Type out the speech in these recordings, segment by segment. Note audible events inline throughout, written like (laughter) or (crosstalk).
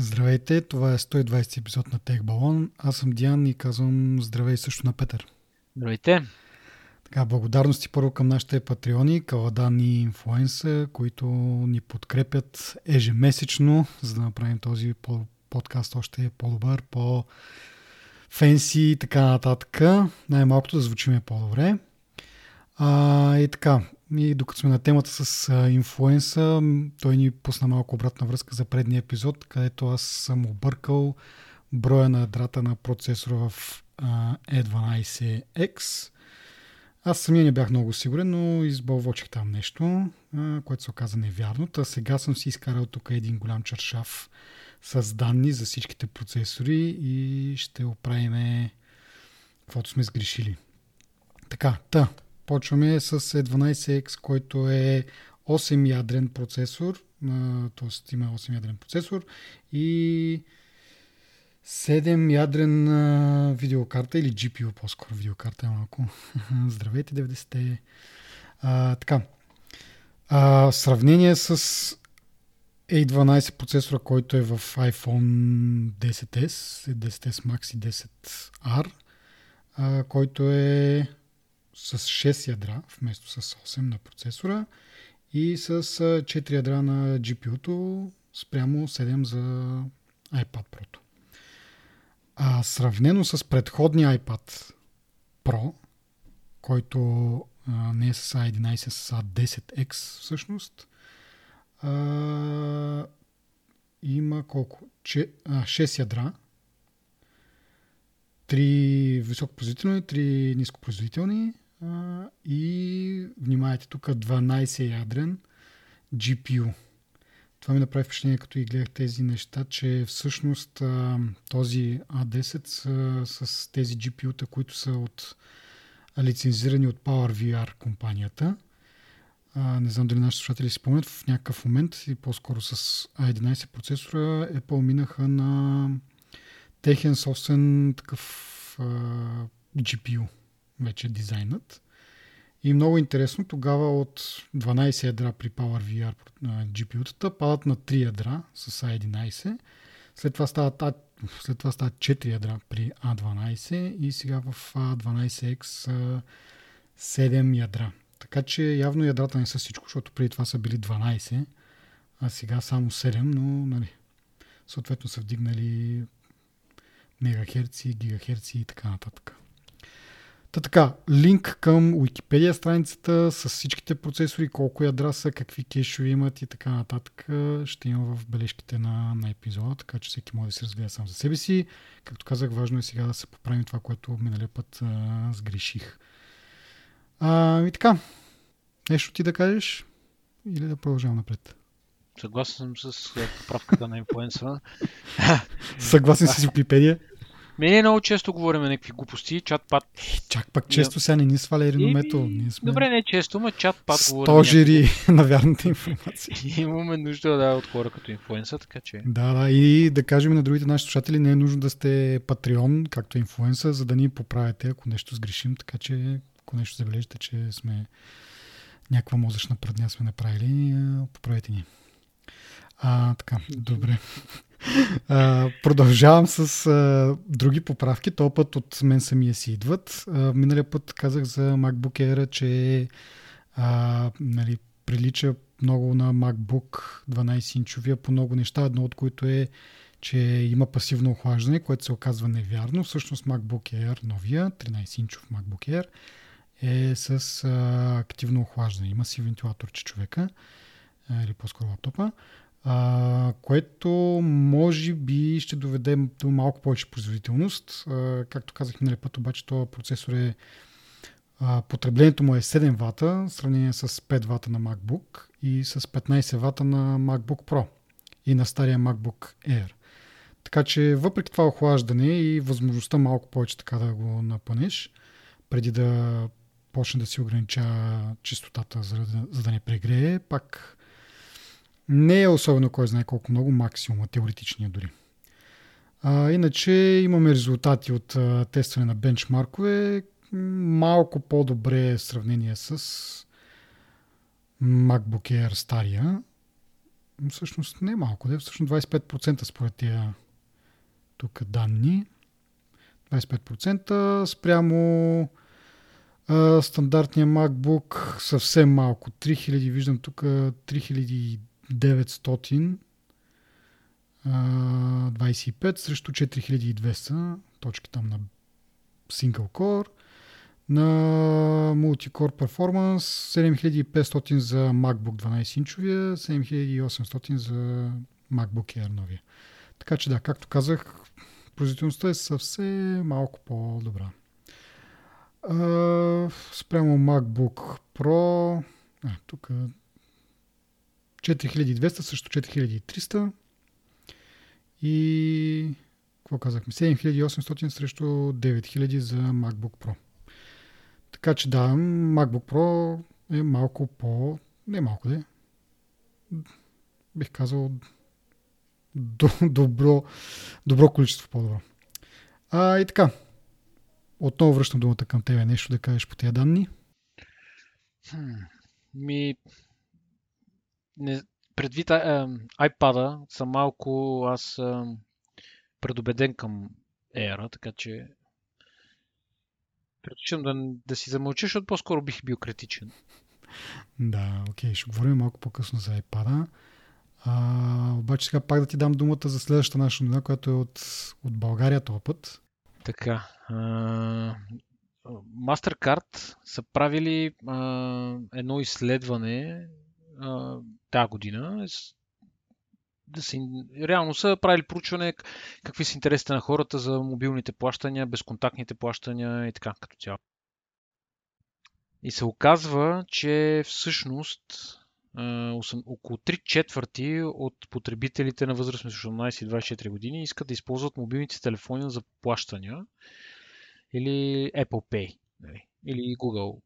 Здравейте, това е 120 епизод на Тех Балон. Аз съм Диан и казвам здравей също на Петър. Здравейте. Така, благодарности първо към нашите патреони, Каладан и Инфлуенса, които ни подкрепят ежемесечно, за да направим този подкаст още по-добър, по-фенси и така нататък. Най-малкото да звучиме по-добре. А, и така, и докато сме на темата с инфлуенса, той ни пусна малко обратна връзка за предния епизод, където аз съм объркал броя на ядрата на процесора в а, E12X. Аз самия не бях много сигурен, но избълвочих там нещо, което се оказа невярно. Та сега съм си изкарал тук един голям чершав с данни за всичките процесори и ще оправиме каквото сме сгрешили. Така, та, Почваме с E12X, който е 8 ядрен процесор, т.е. има 8 ядрен процесор и 7 ядрен видеокарта или GPU, по-скоро видеокарта е малко. (laughs) Здравейте, 90-те. А, така. А, сравнение с A12 процесора, който е в iPhone 10s, 10s Max и 10R, а, който е с 6 ядра вместо с 8 на процесора и с 4 ядра на GPU-то спрямо 7 за iPad Pro. А сравнено с предходния iPad Pro, който а, не е с A11, а с A10X всъщност, а, има колко? Че, а, 6 ядра, 3 високопроизводителни, 3 нископроизводителни, и внимайте тук 12 ядрен GPU. Това ми направи впечатление, като и гледах тези неща, че всъщност този A10 с, с тези GPU-та, които са от лицензирани от PowerVR компанията. А, не знам дали нашите слушатели си спомнят, в някакъв момент и по-скоро с A11 процесора Apple минаха на техен собствен такъв а, GPU вече дизайнът. И много интересно, тогава от 12 ядра при PowerVR GPU-тата падат на 3 ядра с A11. След това стават, след това стават 4 ядра при A12 и сега в A12X 7 ядра. Така че явно ядрата не са всичко, защото преди това са били 12, а сега само 7, но нали, съответно са вдигнали мегахерци, гигахерци и така нататък. Та така, линк към Wikipedia страницата с всичките процесори, колко ядра са, какви кешове имат и така нататък ще има в бележките на, на епизода, така че всеки може да се разгледа сам за себе си. Както казах, важно е сега да се поправим това, което миналия път а, сгреших. А, и така, нещо ти да кажеш или да продължавам напред? Съгласен съм с поправката на инфлуенсъра. Съгласен си с (laughs) Wikipedia? Мене много често говорим някакви глупости, чат-пат. Чак пак често сега не ни сваля реномето. Ние сме... Добре, не често, но чат-пат Стожери на вярната информация. (laughs) Имаме нужда да, от хора като инфлуенса, така че... Да, да, и да кажем на другите наши слушатели, не е нужно да сте патреон, както инфлуенса, за да ни поправяте, ако нещо сгрешим, така че ако нещо забележите, че сме някаква мозъчна предня сме направили, поправете ни. А, така, добре. Продължавам с а, други поправки. То път от мен самия си идват. А, миналия път казах за MacBook Air, че а, нали, прилича много на MacBook 12-инчовия по много неща, едно от които е че има пасивно охлаждане, което се оказва невярно. Всъщност MacBook Air, новия, 13-инчов MacBook Air, е с а, активно охлаждане. Има си вентилатор, че човека, или по-скоро лаптопа а, което може би ще доведе до малко повече производителност. А, както казах минали път, обаче този процесор е а, потреблението му е 7 вата в сравнение с 5 вата на MacBook и с 15 вата на MacBook Pro и на стария MacBook Air. Така че въпреки това охлаждане и възможността малко повече така да го напънеш, преди да почне да си огранича чистотата, за да, за да не прегрее, пак не е особено кой знае колко много, максимума, теоретичния дори. А, иначе имаме резултати от а, тестване на бенчмаркове, малко по-добре е в сравнение с MacBook Air стария. Всъщност не е малко, де, всъщност 25% според тия тук данни. 25% спрямо а, стандартния MacBook съвсем малко. 3000, виждам тук 3000 925 срещу 4200 точки там на Single Core. На Multicore Performance 7500 за MacBook 12-инчовия, 7800 за MacBook Air новия. Така че да, както казах, производителността е съвсем малко по-добра. спрямо MacBook Pro, а, тук 4200 също 4300 и какво казахме? 7800 срещу 9000 за MacBook Pro. Така че да, MacBook Pro е малко по... Не малко, да Бих казал добро, добро количество по-добро. А, и така. Отново връщам думата към тебе. Нещо да кажеш по тези данни? Ми, не, предвид а, iPad-а съм малко аз а, предубеден към Air, така че предпочитам да, да си замълча, защото по-скоро бих бил критичен. Да, окей, ще говорим малко по-късно за iPad-а. А, обаче сега пак да ти дам думата за следващата наша новина, която е от, от България този път. Така. А, Mastercard са правили а, едно изследване а, тази година. Да си, реално са правили проучване какви са интересите на хората за мобилните плащания, безконтактните плащания и така като цяло. И се оказва, че всъщност около 3 четвърти от потребителите на възраст между 18 и 24 години искат да използват мобилните телефони за плащания или Apple Pay нали, или Google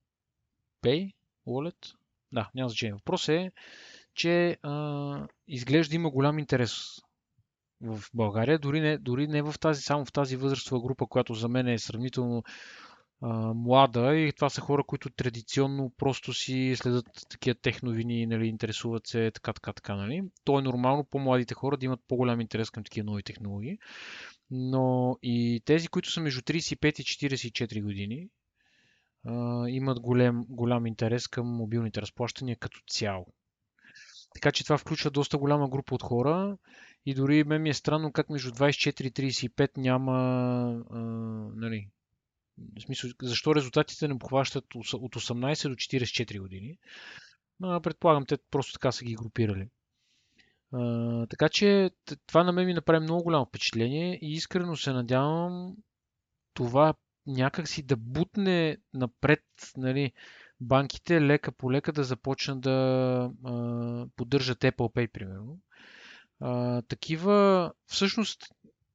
Pay Wallet. Да, няма значение. Въпрос е, че а, изглежда има голям интерес в България, дори не, дори не в тази, само в тази възрастова група, която за мен е сравнително а, млада и това са хора, които традиционно просто си следят такива техновини, нали, интересуват се така, така, така. Нали. То е нормално по-младите хора да имат по-голям интерес към такива нови технологии. Но и тези, които са между 35 и 44 години, а, имат голям, голям интерес към мобилните разплащания като цяло. Така че това включва доста голяма група от хора и дори мен ми е странно как между 24 и 35 няма а, нали, в смисъл, защо резултатите не обхващат от 18 до 44 години. А, предполагам, те просто така са ги групирали. А, така че това на мен ми направи много голямо впечатление и искрено се надявам това някакси да бутне напред нали, банките лека по лека да започнат да а, поддържат Apple Pay, примерно. А, такива, всъщност,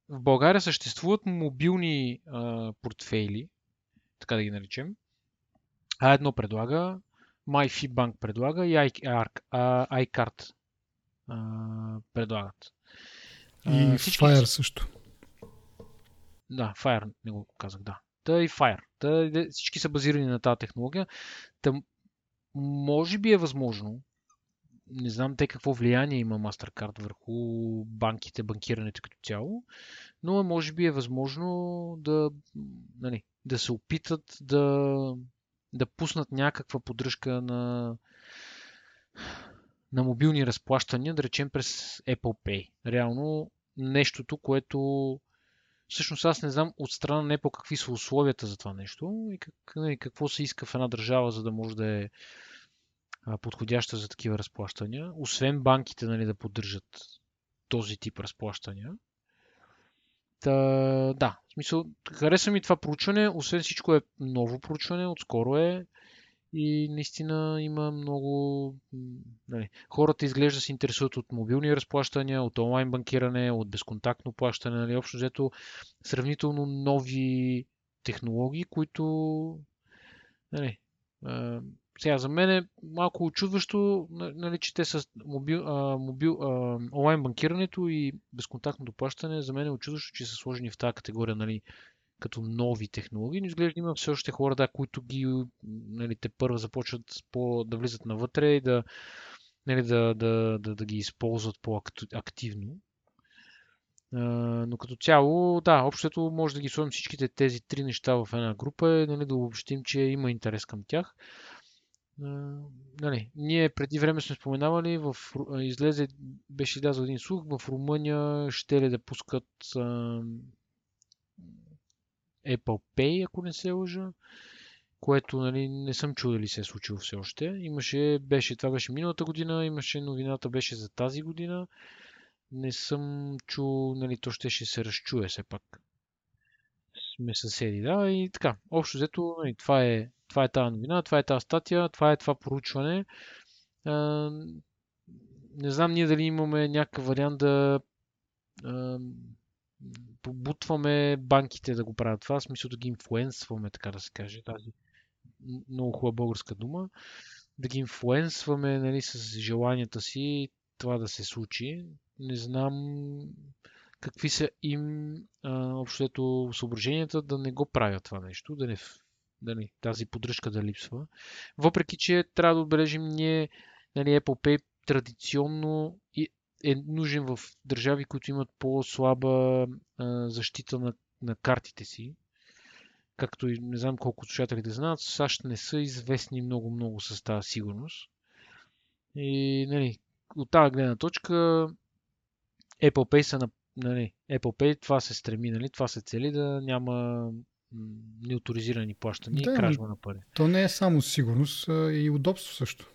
в България съществуват мобилни а, портфейли, така да ги наречем. А едно предлага, MyFiBank предлага и iCard предлагат. И а. Fire също. Да, Fire не го казах, да. Та и Fire. Та, всички са базирани на тази технология. Та, може би е възможно, не знам те какво влияние има MasterCard върху банките, банкирането като цяло, но може би е възможно да, нали, да се опитат да, да пуснат някаква поддръжка на, на мобилни разплащания, да речем през Apple Pay. Реално нещото, което всъщност аз не знам от страна на Apple какви са условията за това нещо и как, нали, какво се иска в една държава, за да може да е подходяща за такива разплащания. Освен банките нали, да поддържат този тип разплащания. Та, да, в смисъл, хареса ми това проучване. Освен всичко е ново проучване, отскоро е. И наистина има много... Нали, хората изглежда се интересуват от мобилни разплащания, от онлайн банкиране, от безконтактно плащане. Нали, общо взето сравнително нови технологии, които нали, сега за мен е малко очудващо, нали, че те са мобил, а, мобил, а, онлайн банкирането и безконтактното плащане. За мен е очудващо, че са сложени в тази категория, нали, като нови технологии, но изглежда има все още хора, да, които ги, нали, те първо започват по, да влизат навътре и да, нали, да, да, да, да ги използват по-активно. но като цяло, да, общото може да ги сложим всичките тези три неща в една група, нали, да обобщим, че има интерес към тях. нали, ние преди време сме споменавали, в, излезе, беше излязъл един слух, в Румъния ще ли да пускат Apple Pay, ако не се лъжа, което нали, не съм чул дали се е случило все още. Имаше, беше, това беше миналата година, имаше новината беше за тази година. Не съм чул, нали, то ще, ще се разчуе все пак. Сме съседи, да, и така. Общо взето, нали, това е, това е тази новина, това е тази статия, това е това поручване. Не знам ние дали имаме някакъв вариант да побутваме банките да го правят това, в смисъл да ги инфлуенсваме, така да се каже, тази много хубава българска дума, да ги инфлуенсваме нали, с желанията си това да се случи. Не знам какви са им общото съображенията да не го правят това нещо, да не, да не, тази поддръжка да липсва. Въпреки, че трябва да отбележим ние нали, Apple Pay традиционно е нужен в държави, които имат по-слаба а, защита на, на картите си. Както и не знам колко слушатели да знаят, САЩ не са известни много-много с тази сигурност. И нали, от тази гледна точка Apple Pay са на нали, Apple Pay това се стреми, нали, това се цели да няма неоторизирани плащания да, и кражба на пари. То не е само сигурност, а и удобство също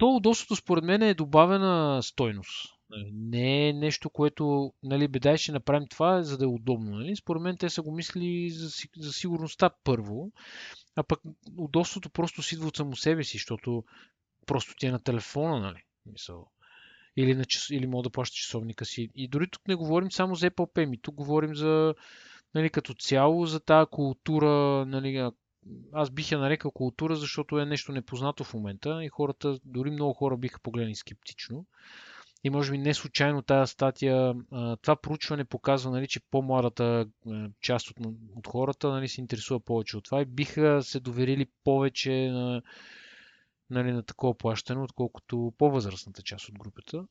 то удобството според мен е добавена стойност. Нали, не е нещо, което, нали, бедай ще направим това, за да е удобно. Нали? Според мен те са го мислили за, за сигурността първо, а пък удобството просто си от само себе си, защото просто ти е на телефона, нали? Мисъл. Или, на или мога да плаща часовника си. И дори тук не говорим само за Apple Pay, ми тук говорим за, нали, като цяло за тази култура, нали, аз бих я нарекал култура, защото е нещо непознато в момента и хората, дори много хора биха погледнали скептично. И може би не случайно тази статия, това проучване показва, нали, че по-младата част от, от хората нали, се интересува повече от това и биха се доверили повече на, нали, на такова плащане, отколкото по-възрастната част от групата.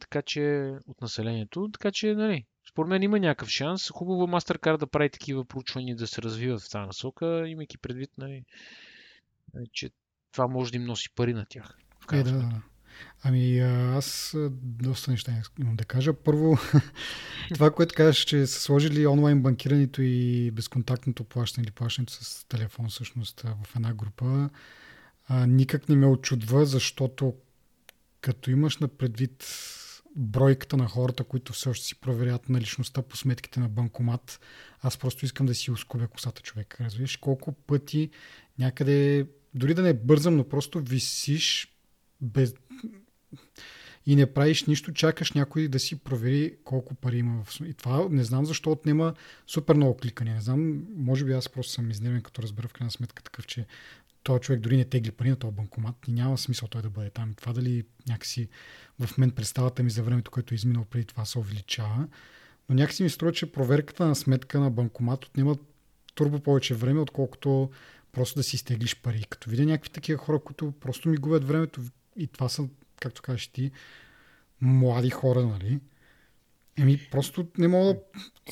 Така че от населението. Така че, нали, според мен има някакъв шанс. Хубаво MasterCard да прави такива проучвания да се развиват в тази насока, имайки предвид, нали, нали, че това може да им носи пари на тях. Е, да, да. Ами аз доста неща имам да кажа. Първо, (laughs) това, което кажеш, че са сложили онлайн банкирането и безконтактното плащане или плащането с телефон всъщност в една група, никак не ме очудва, защото като имаш на предвид бройката на хората, които все още си проверят наличността по сметките на банкомат, аз просто искам да си ускубя косата човек. Разбираш колко пъти някъде, дори да не бързам, но просто висиш без... и не правиш нищо, чакаш някой да си провери колко пари има. В... И това не знам защо отнема супер много кликане. Не знам, може би аз просто съм изнервен, като разбера в крайна сметка такъв, че този човек дори не тегли пари на този банкомат и няма смисъл той да бъде там. Това дали някакси в мен представата ми за времето, което е изминало преди това се увеличава. Но някакси ми струва, че проверката на сметка на банкомат отнема турбо повече време, отколкото просто да си изтеглиш пари. Като видя някакви такива хора, които просто ми губят времето и това са, както кажеш ти, млади хора, нали? Еми, просто не мога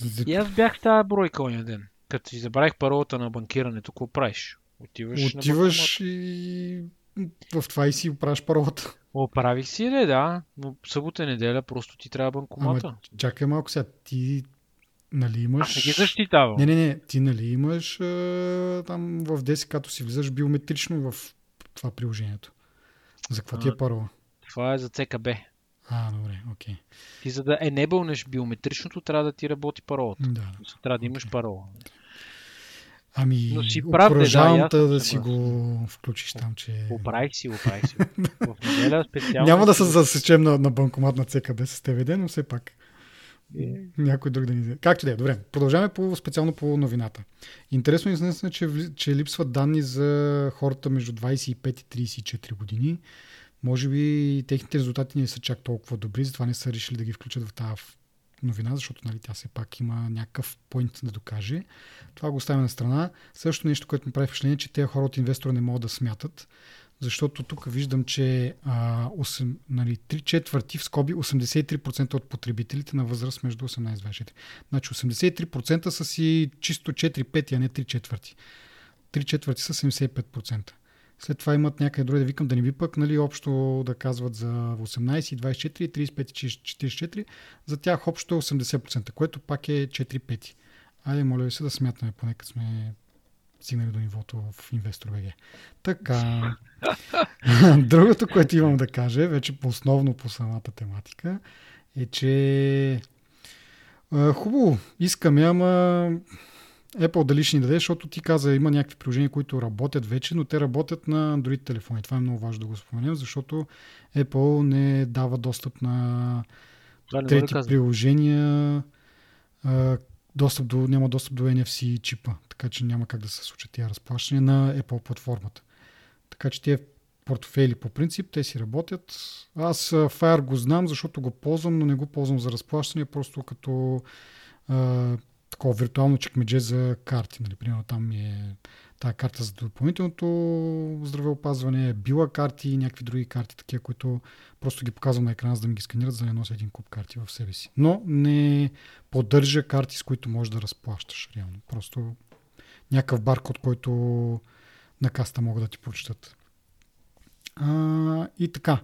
да... И аз бях тази бройка оня ден. Като си забравих паролата на банкирането, какво правиш? Отиваш, Отиваш и в това и си оправиш паролата. Оправих си, не, да, но събота неделя просто ти трябва банкомата. Ама, чакай малко сега, ти нали имаш... Аз не ги защитавам. Не, не, не, ти нали имаш а, там в 10, като си влизаш биометрично в това приложението. За какво ти е парола? Това е за ЦКБ. А, добре, окей. Okay. Ти за да енебълнеш биометричното, трябва да ти работи паролата. Да. Трябва да имаш okay. парола. Ами, Но си прав, да, да, да си го включиш там, че... Оправих си, оправих си. В неделя специално... Няма да се засечем на, на банкомат на ЦКБ с ТВД, но все пак. И... Някой друг да ни... Както да е, добре. Продължаваме по, специално по новината. Интересно е, е че, че липсват данни за хората между 25 и 34 години. Може би техните резултати не са чак толкова добри, затова не са решили да ги включат в тази новина, защото нали, тя все пак има някакъв поинт да докаже. Това го оставяме на страна. Също нещо, което ми прави впечатление, че тези хора от инвестора не могат да смятат, защото тук виждам, че а, 8, нали, 3 четвърти в скоби 83% от потребителите на възраст между 18 и 24. Значи 83% са си чисто 4-5, а не 3 четвърти. 3 четвърти са 75%. След това имат някъде други да викам да не би пък, нали, общо да казват за 18, 24, 35 44. За тях общо е 80%, което пак е 4 пети. Айде, моля ви се да смятаме, поне като сме стигнали до нивото в Investor BG. Така. (laughs) Другото, което имам да кажа, вече основно по самата тематика, е, че хубаво, искаме, ама Apple дали ще ни даде, защото ти каза, има някакви приложения, които работят вече, но те работят на Android телефони. Това е много важно да го споменем, защото Apple не дава достъп на да, трети да приложения, достъп до, няма достъп до NFC чипа, така че няма как да се случат тия разплащания на Apple платформата. Така че тия портфели по принцип, те си работят. Аз Fire го знам, защото го ползвам, но не го ползвам за разплащане, просто като такова виртуално чекмедже за карти. Нали? Примерно там е тази карта за допълнителното здравеопазване, била карти и някакви други карти, такива, които просто ги показвам на екрана, за да ми ги сканират, за да не нося един куп карти в себе си. Но не поддържа карти, с които можеш да разплащаш реално. Просто някакъв баркод, който на каста могат да ти прочитат. А, и така.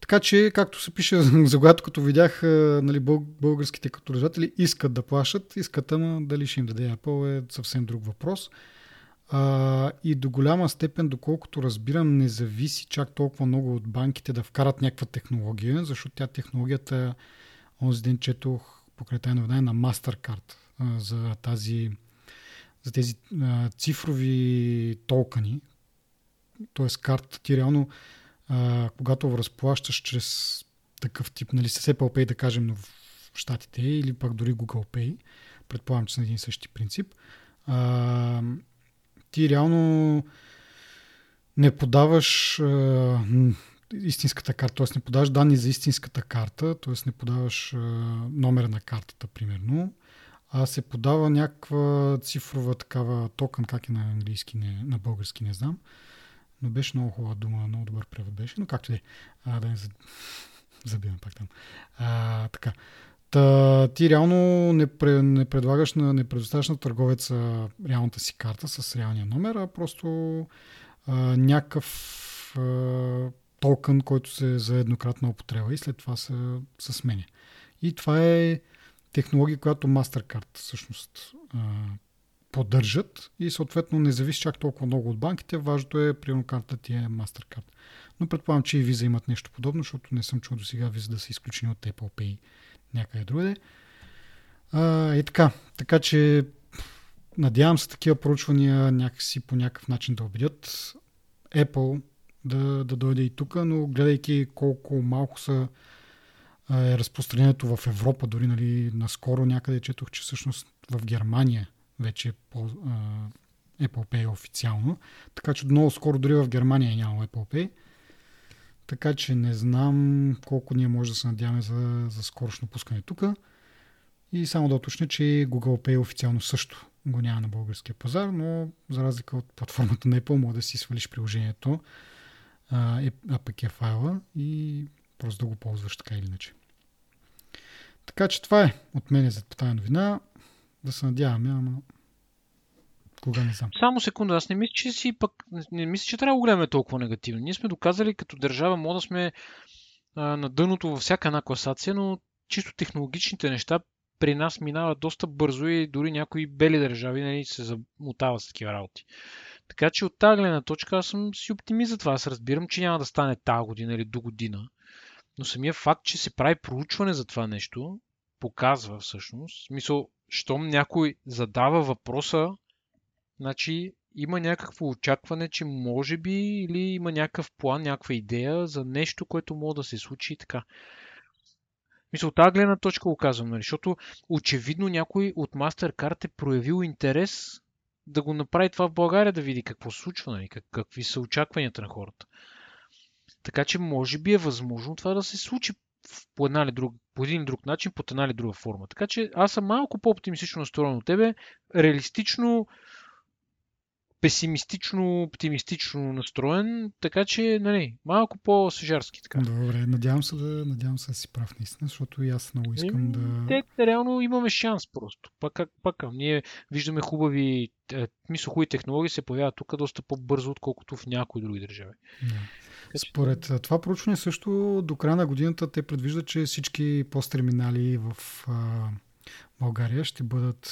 Така че, както се пише (laughs) за когато като видях нали, българските катализатели искат да плащат, искат, ама дали ще им даде Apple е съвсем друг въпрос. А, и до голяма степен, доколкото разбирам, не зависи чак толкова много от банките да вкарат някаква технология, защото тя технологията, онзи ден четох покрай тази новина на MasterCard за, тази, за тези цифрови толкани, т.е. карта ти реално, а, когато разплащаш чрез такъв тип, нали, Apple Pay, да кажем, но в Штатите или пък дори Google Pay, предполагам, че са на един същи принцип, а, ти реално не подаваш а, истинската карта, т.е. не подаваш данни за истинската карта, т.е. не подаваш а, номера на картата, примерно, а се подава някаква цифрова такава токен, как е на английски, не, на български не знам, но беше много хубава дума, много добър превод беше, но както и да е, да не забивам пак там. А, така. Та, ти реално не, пре, не предлагаш на, не предоставяш на търговеца реалната си карта с реалния номер, а просто а, някакъв а, токен, който се за еднократна употреба и след това се, се сменя. И това е технология, която MasterCard всъщност а, поддържат и съответно не зависи чак толкова много от банките. Важното е, примерно картата ти е MasterCard. Но предполагам, че и Visa имат нещо подобно, защото не съм чул до сега Visa да са изключени от Apple Pay някъде другаде. А, и така. Така че надявам се такива проучвания някакси по някакъв начин да убедят Apple да, да дойде и тук, но гледайки колко малко са е разпространението в Европа, дори нали, наскоро някъде четох, че всъщност в Германия вече е по, а, Apple Pay официално. Така че много скоро дори в Германия няма Apple Pay. Така че не знам колко ние може да се надяваме за, за скорошно пускане тук. И само да уточня, че Google Pay официално също го няма на българския пазар, но за разлика от платформата на Apple, може да си свалиш приложението, APK файла и просто да го ползваш така или иначе. Така че това е от мен за тази новина. Да се надяваме, ама кога не знам. Само секунда, аз не мисля, че си пък, не мисля, че трябва да го гледаме толкова негативно. Ние сме доказали като държава, може да сме а, на дъното във всяка една класация, но чисто технологичните неща при нас минават доста бързо и дори някои бели държави нали, се замотават с такива работи. Така че от тази гледна точка аз съм си оптимист за това. Аз разбирам, че няма да стане тази година или до година. Но самия факт, че се прави проучване за това нещо, показва всъщност. Смисъл, щом някой задава въпроса, значи има някакво очакване, че може би или има някакъв план, някаква идея за нещо, което може да се случи и така. Мисля, от тази гледна точка го казвам, нали? защото очевидно някой от MasterCard е проявил интерес да го направи това в България, да види какво случва, нали? Как, какви са очакванията на хората. Така че може би е възможно това да се случи по, една или друг, по един или друг начин, под една или друга форма. Така че аз съм малко по-оптимистично настроен от тебе. Реалистично песимистично, оптимистично настроен, така че, нали, малко по-съжарски така. Добре, надявам се да, надявам се да си прав наистина, защото и аз много искам Еми, да... Те, реално имаме шанс просто. Пак, пак, ние виждаме хубави, е, мисля, хубави технологии се появяват тук доста по-бързо, отколкото в някои други държави. Да. Според това проучване също до края на годината те предвиждат, че всички посттерминали в а, България ще бъдат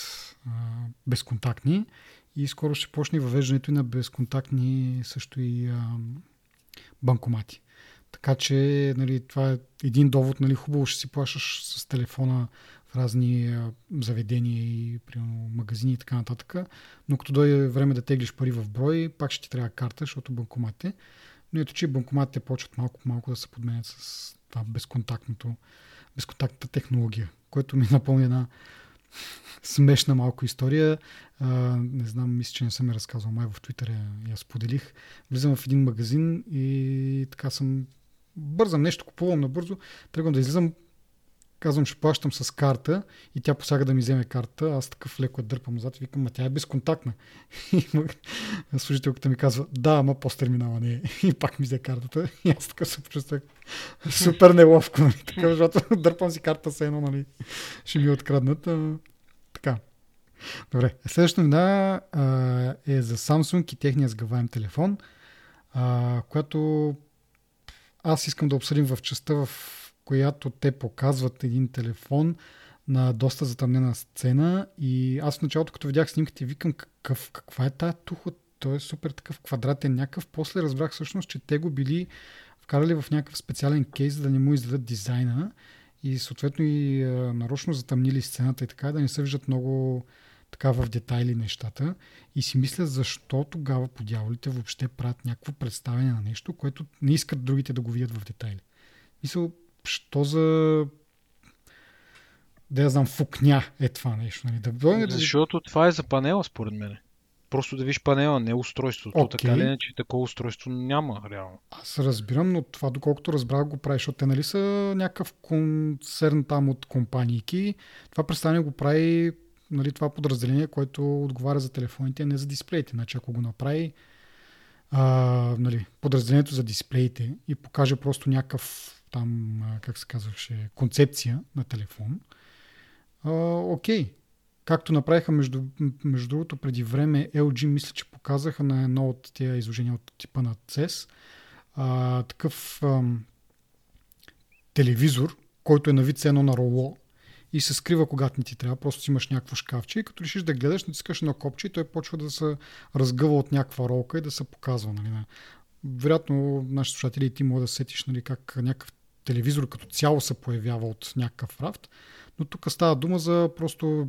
а, безконтактни и скоро ще почне въвеждането и на безконтактни също и а, банкомати. Така че нали, това е един довод. Нали, хубаво ще си плащаш с телефона в разни заведения и примерно, магазини и така нататък. Но като дойде време да теглиш пари в брой, пак ще ти трябва карта, защото банкоматите. Но ето, че банкоматите почват малко по малко да се подменят с това безконтактното, безконтактната технология, което ми напомня една смешна малко история. А, не знам, мисля, че не съм я разказвал, май в Твитър я, я споделих. Влизам в един магазин и така съм бързам нещо, купувам набързо, тръгвам да излизам, казвам, ще плащам с карта и тя посяга да ми вземе карта. Аз такъв леко я дърпам назад и викам, ма тя е безконтактна. (laughs) И служителката ми казва, да, ама посттерминала не е. (laughs) И пак ми взе картата. (laughs) И аз така се почувствах супер неловко. Нали? Така, защото дърпам си карта с едно, нали? ще ми откраднат. А, така. Добре. Следващата новина е за Samsung и техния сгъваем телефон, а, която аз искам да обсъдим в частта, в която те показват един телефон на доста затъмнена сцена и аз в началото, като видях снимките, викам какъв, каква е тая тухот, той е супер такъв квадратен някакъв. После разбрах всъщност, че те го били вкарали в някакъв специален кейс, за да не му издадат дизайна и съответно и а, нарочно затъмнили сцената и така, да не се виждат много така в детайли нещата. И си мисля, защо тогава по дяволите въобще правят някакво представяне на нещо, което не искат другите да го видят в детайли. Мисля, що за да я знам, фукня е това нещо. Нали? Да Защото това е за панела, според мен. Просто да виж панела, не устройството. Okay. Така ли, че такова устройство няма реално. Аз разбирам, но това, доколкото разбрах, го прави, защото те нали са някакъв концерн там от компанийки. Това представяне го прави нали, това подразделение, което отговаря за телефоните, а не за дисплеите. Значи, ако го направи а, нали, подразделението за дисплеите и покаже просто някакъв там, как се казваше, концепция на телефон, а, окей. Както направиха между, между другото преди време, LG мисля, че показаха на едно от тези изложения от типа на CES а, такъв а, телевизор, който е на вид едно на роло и се скрива когато не ти трябва. Просто имаш някакво шкафче и като решиш да гледаш, натискаш едно копче и той почва да се разгъва от някаква ролка и да се показва. Нали? Вероятно, нашите слушатели и ти могат да сетиш нали, как някакъв телевизор като цяло се появява от някакъв рафт, но тук става дума за просто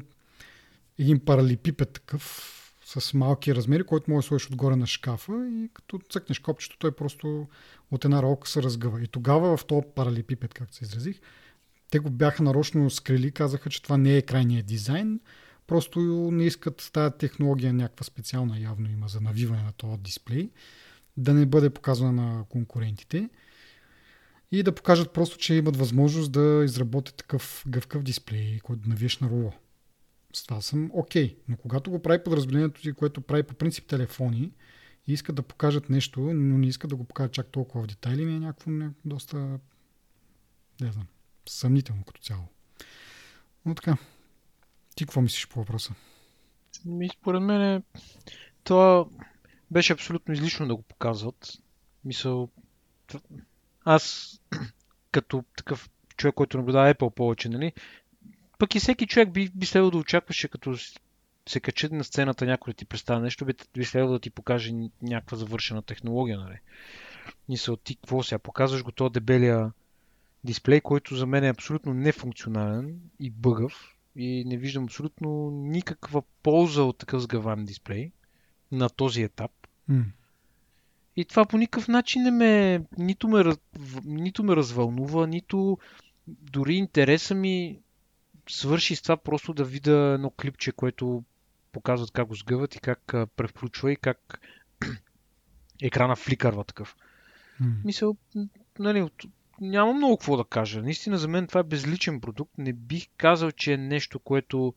един паралипипед такъв с малки размери, който може да сложиш отгоре на шкафа и като цъкнеш копчето, той просто от една ролка се разгъва. И тогава в този паралипипед, както се изразих, те го бяха нарочно скрили, казаха, че това не е крайният дизайн, просто не искат тази технология някаква специална, явно има за навиване на този дисплей, да не бъде показвана на конкурентите и да покажат просто, че имат възможност да изработят такъв гъвкав дисплей, който да навиеш на руло. С това съм окей, okay. но когато го прави подразделението си, което прави по принцип телефони и искат да покажат нещо, но не искат да го покажат чак толкова в детайли, ми е някакво не, доста не знам, съмнително като цяло. Но така, ти какво мислиш по въпроса? Ми, според мен това беше абсолютно излишно да го показват. Мисъл, аз (clears throat) като такъв човек, който наблюдава Apple повече, нали, пък и всеки човек би, би следвало да очакваше, като се качи на сцената някой да ти представя нещо, би, би следвало да ти покаже някаква завършена технология, нали. Мисъл, ти какво сега? Показваш го този дебелия дисплей, който за мен е абсолютно нефункционален и бъгъв и не виждам абсолютно никаква полза от такъв сгъван дисплей на този етап. Mm. И това по никакъв начин не ме, нито ме, нито ме развълнува, нито дори интереса ми свърши с това просто да видя едно клипче, което показват как го сгъват и как превключва и как (clears throat) екрана фликърва такъв. Mm. Мисъл, нали, няма много какво да кажа. Наистина за мен това е безличен продукт. Не бих казал, че е нещо, което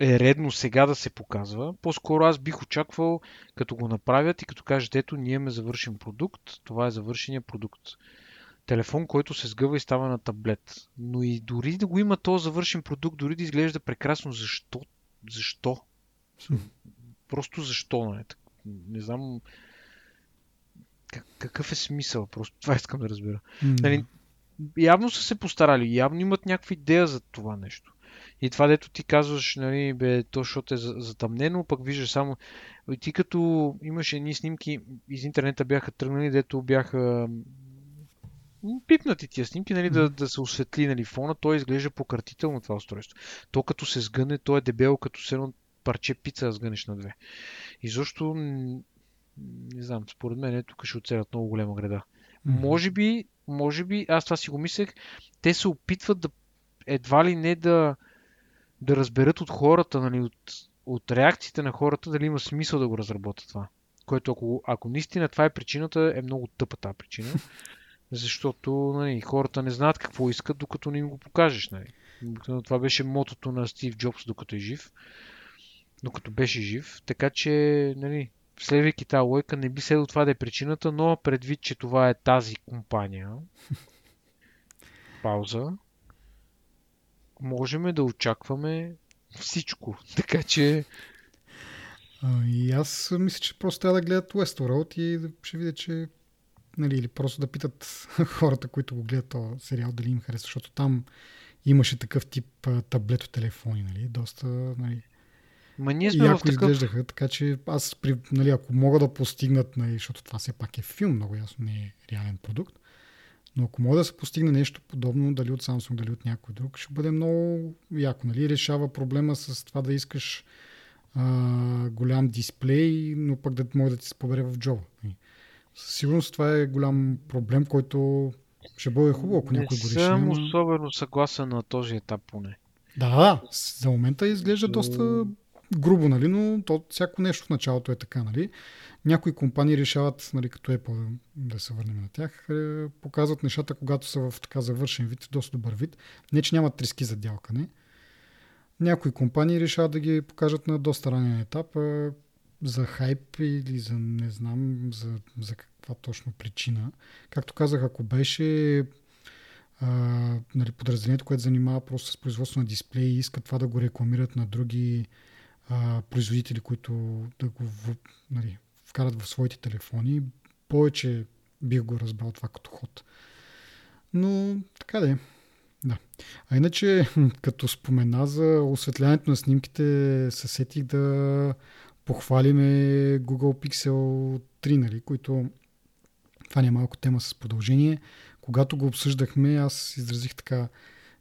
е редно сега да се показва. По-скоро аз бих очаквал, като го направят и като кажат, ето, ние имаме завършен продукт, това е завършения продукт. Телефон, който се сгъва и става на таблет. Но и дори да го има този завършен продукт, дори да изглежда прекрасно, защо? Защо? Просто защо? Не, нали? не знам какъв е смисъл. Просто това искам да разбера. Mm-hmm. Нали, явно са се постарали, явно имат някаква идея за това нещо. И това, дето ти казваш, нали, бе, то, защото е затъмнено, пък виждаш само... И ти като имаш едни снимки из интернета бяха тръгнали, дето бяха пипнати тия снимки, нали, да, да се осветли нали, фона, той изглежда пократително това устройство. То като се сгъне, то е дебело, като се едно парче пица сгънеш на две. И защо, не знам, според мен тук ще оцелят много голема града. Mm-hmm. Може би, може би, аз това си го мислех, те се опитват да едва ли не да, да разберат от хората, нали, от, от реакциите на хората, дали има смисъл да го разработят това. Което ако, ако наистина това е причината, е много тъпа тази причина. (laughs) Защото нали, хората не знаят какво искат, докато не им го покажеш. Нали. Това беше мотото на Стив Джобс, докато е жив. Докато беше жив. Така че, нали, следвайки тази лойка, не би следвало това да е причината, но предвид, че това е тази компания, (laughs) пауза, можем да очакваме всичко. (laughs) Така че... И аз мисля, че просто трябва да гледат Westworld и ще видя, че нали, или просто да питат (laughs) хората, които го гледат този сериал, дали им харесва, защото там имаше такъв тип таблето телефони, нали, доста, нали, Ма ние сме яко в такъв... изглеждаха, така че аз, при, нали, ако мога да постигнат, нали, защото това все пак е филм, много ясно не е реален продукт, но ако мога да се постигне нещо подобно, дали от Samsung, дали от някой друг, ще бъде много яко. Нали? Решава проблема с това да искаш а, голям дисплей, но пък да може да ти се побере в джоба. Нали? Със сигурност това е голям проблем, който ще бъде хубаво, ако някой го реши. Не съм особено съгласен на този етап поне. Да, за момента изглежда доста грубо, нали, но то, всяко нещо в началото е така. Нали. Някои компании решават, нали, като Apple, да се върнем на тях, е, показват нещата, когато са в така завършен вид, доста добър вид. Не, че нямат риски за дялкане. Някои компании решават да ги покажат на доста ранен етап а, за хайп или за не знам за, за каква точно причина. Както казах, ако беше а, нали, подразделението, което занимава просто с производство на дисплеи и иска това да го рекламират на други а, производители, които да го нали, вкарат в своите телефони, повече бих го разбрал това като ход. Но така да е. Да. А иначе, (laughs) като спомена за осветлянето на снимките, се сетих да похвалиме Google Pixel 3, нали, които това не е малко тема с продължение. Когато го обсъждахме, аз изразих така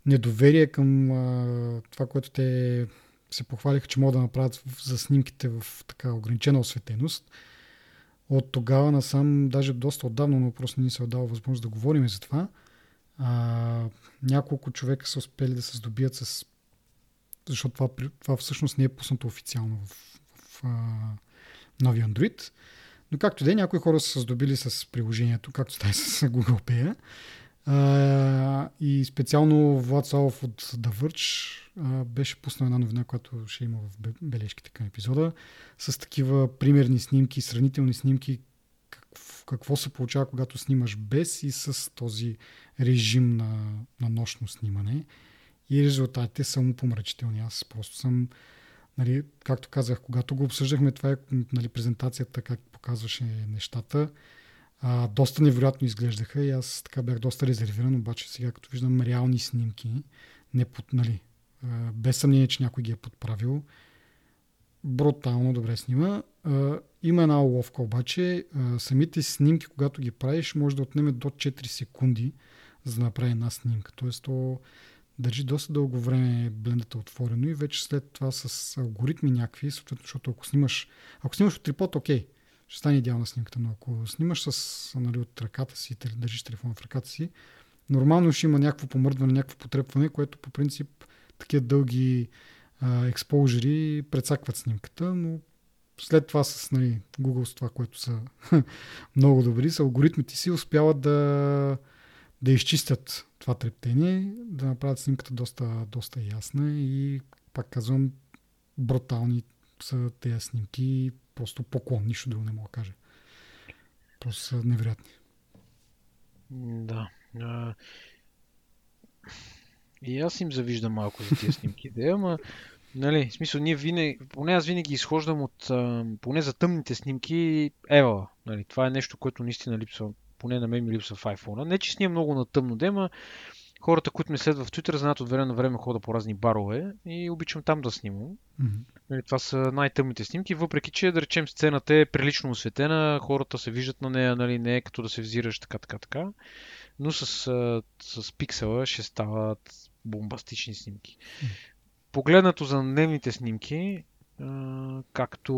недоверие към а, това, което те се похвалиха, че могат да направят за снимките в така ограничена осветеност. От тогава насам, даже доста отдавна, но просто не ни се е дава възможност да говорим за това. А, няколко човека са успели да се здобият с... Защото това, това всъщност не е пуснато официално в, в, в а, Android. Но както да е, някои хора са се здобили с приложението, както става с Google Pay. И специално Влад Салов от The Verge беше пуснал една новина, която ще има в бележките към епизода, с такива примерни снимки, сравнителни снимки, какво, какво се получава, когато снимаш без и с този режим на, на нощно снимане. И резултатите са му помрачителни. Аз просто съм, нали, както казах, когато го обсъждахме, това е нали, презентацията, как показваше нещата, а, доста невероятно изглеждаха и аз така бях доста резервиран, обаче сега като виждам реални снимки, не под, нали, а, без съмнение, че някой ги е подправил, брутално добре снима. А, има една уловка обаче, а, самите снимки, когато ги правиш, може да отнеме до 4 секунди, за да направи една снимка. Тоест, то държи доста дълго време блендата отворено и вече след това с алгоритми някакви, защото ако снимаш, ако снимаш от трипод, окей, ще стане идеална снимката. Но ако снимаш с, нали, от ръката си, държиш телефона в ръката си, нормално ще има някакво помърдване, някакво потрепване, което по принцип такива дълги а, експожери прецакват снимката, но след това с нали, Google с това, което са (laughs) много добри, с алгоритмите си успяват да, да изчистят това трептение, да направят снимката доста, доста ясна и пак казвам, брутални са тези снимки. Просто поклон, нищо друго не мога да кажа. Просто са невероятни. Да. А... И аз им завиждам малко за тези снимки. Да, ама, нали, в смисъл, ние винаги, поне аз винаги изхождам от, а, поне за тъмните снимки, ева, нали, това е нещо, което наистина липсва, поне на мен ми липсва в iPhone. Не, че снимам много на тъмно, дема, хората, които ме следват в Twitter, знаят от време на време хода по разни барове и обичам там да снимам. Mm-hmm. Това са най-тъмните снимки, въпреки че, да речем, сцената е прилично осветена, хората се виждат на нея, нали, не е като да се взираш така, така, така. Но с, с пиксела ще стават бомбастични снимки. Погледнато за дневните снимки, както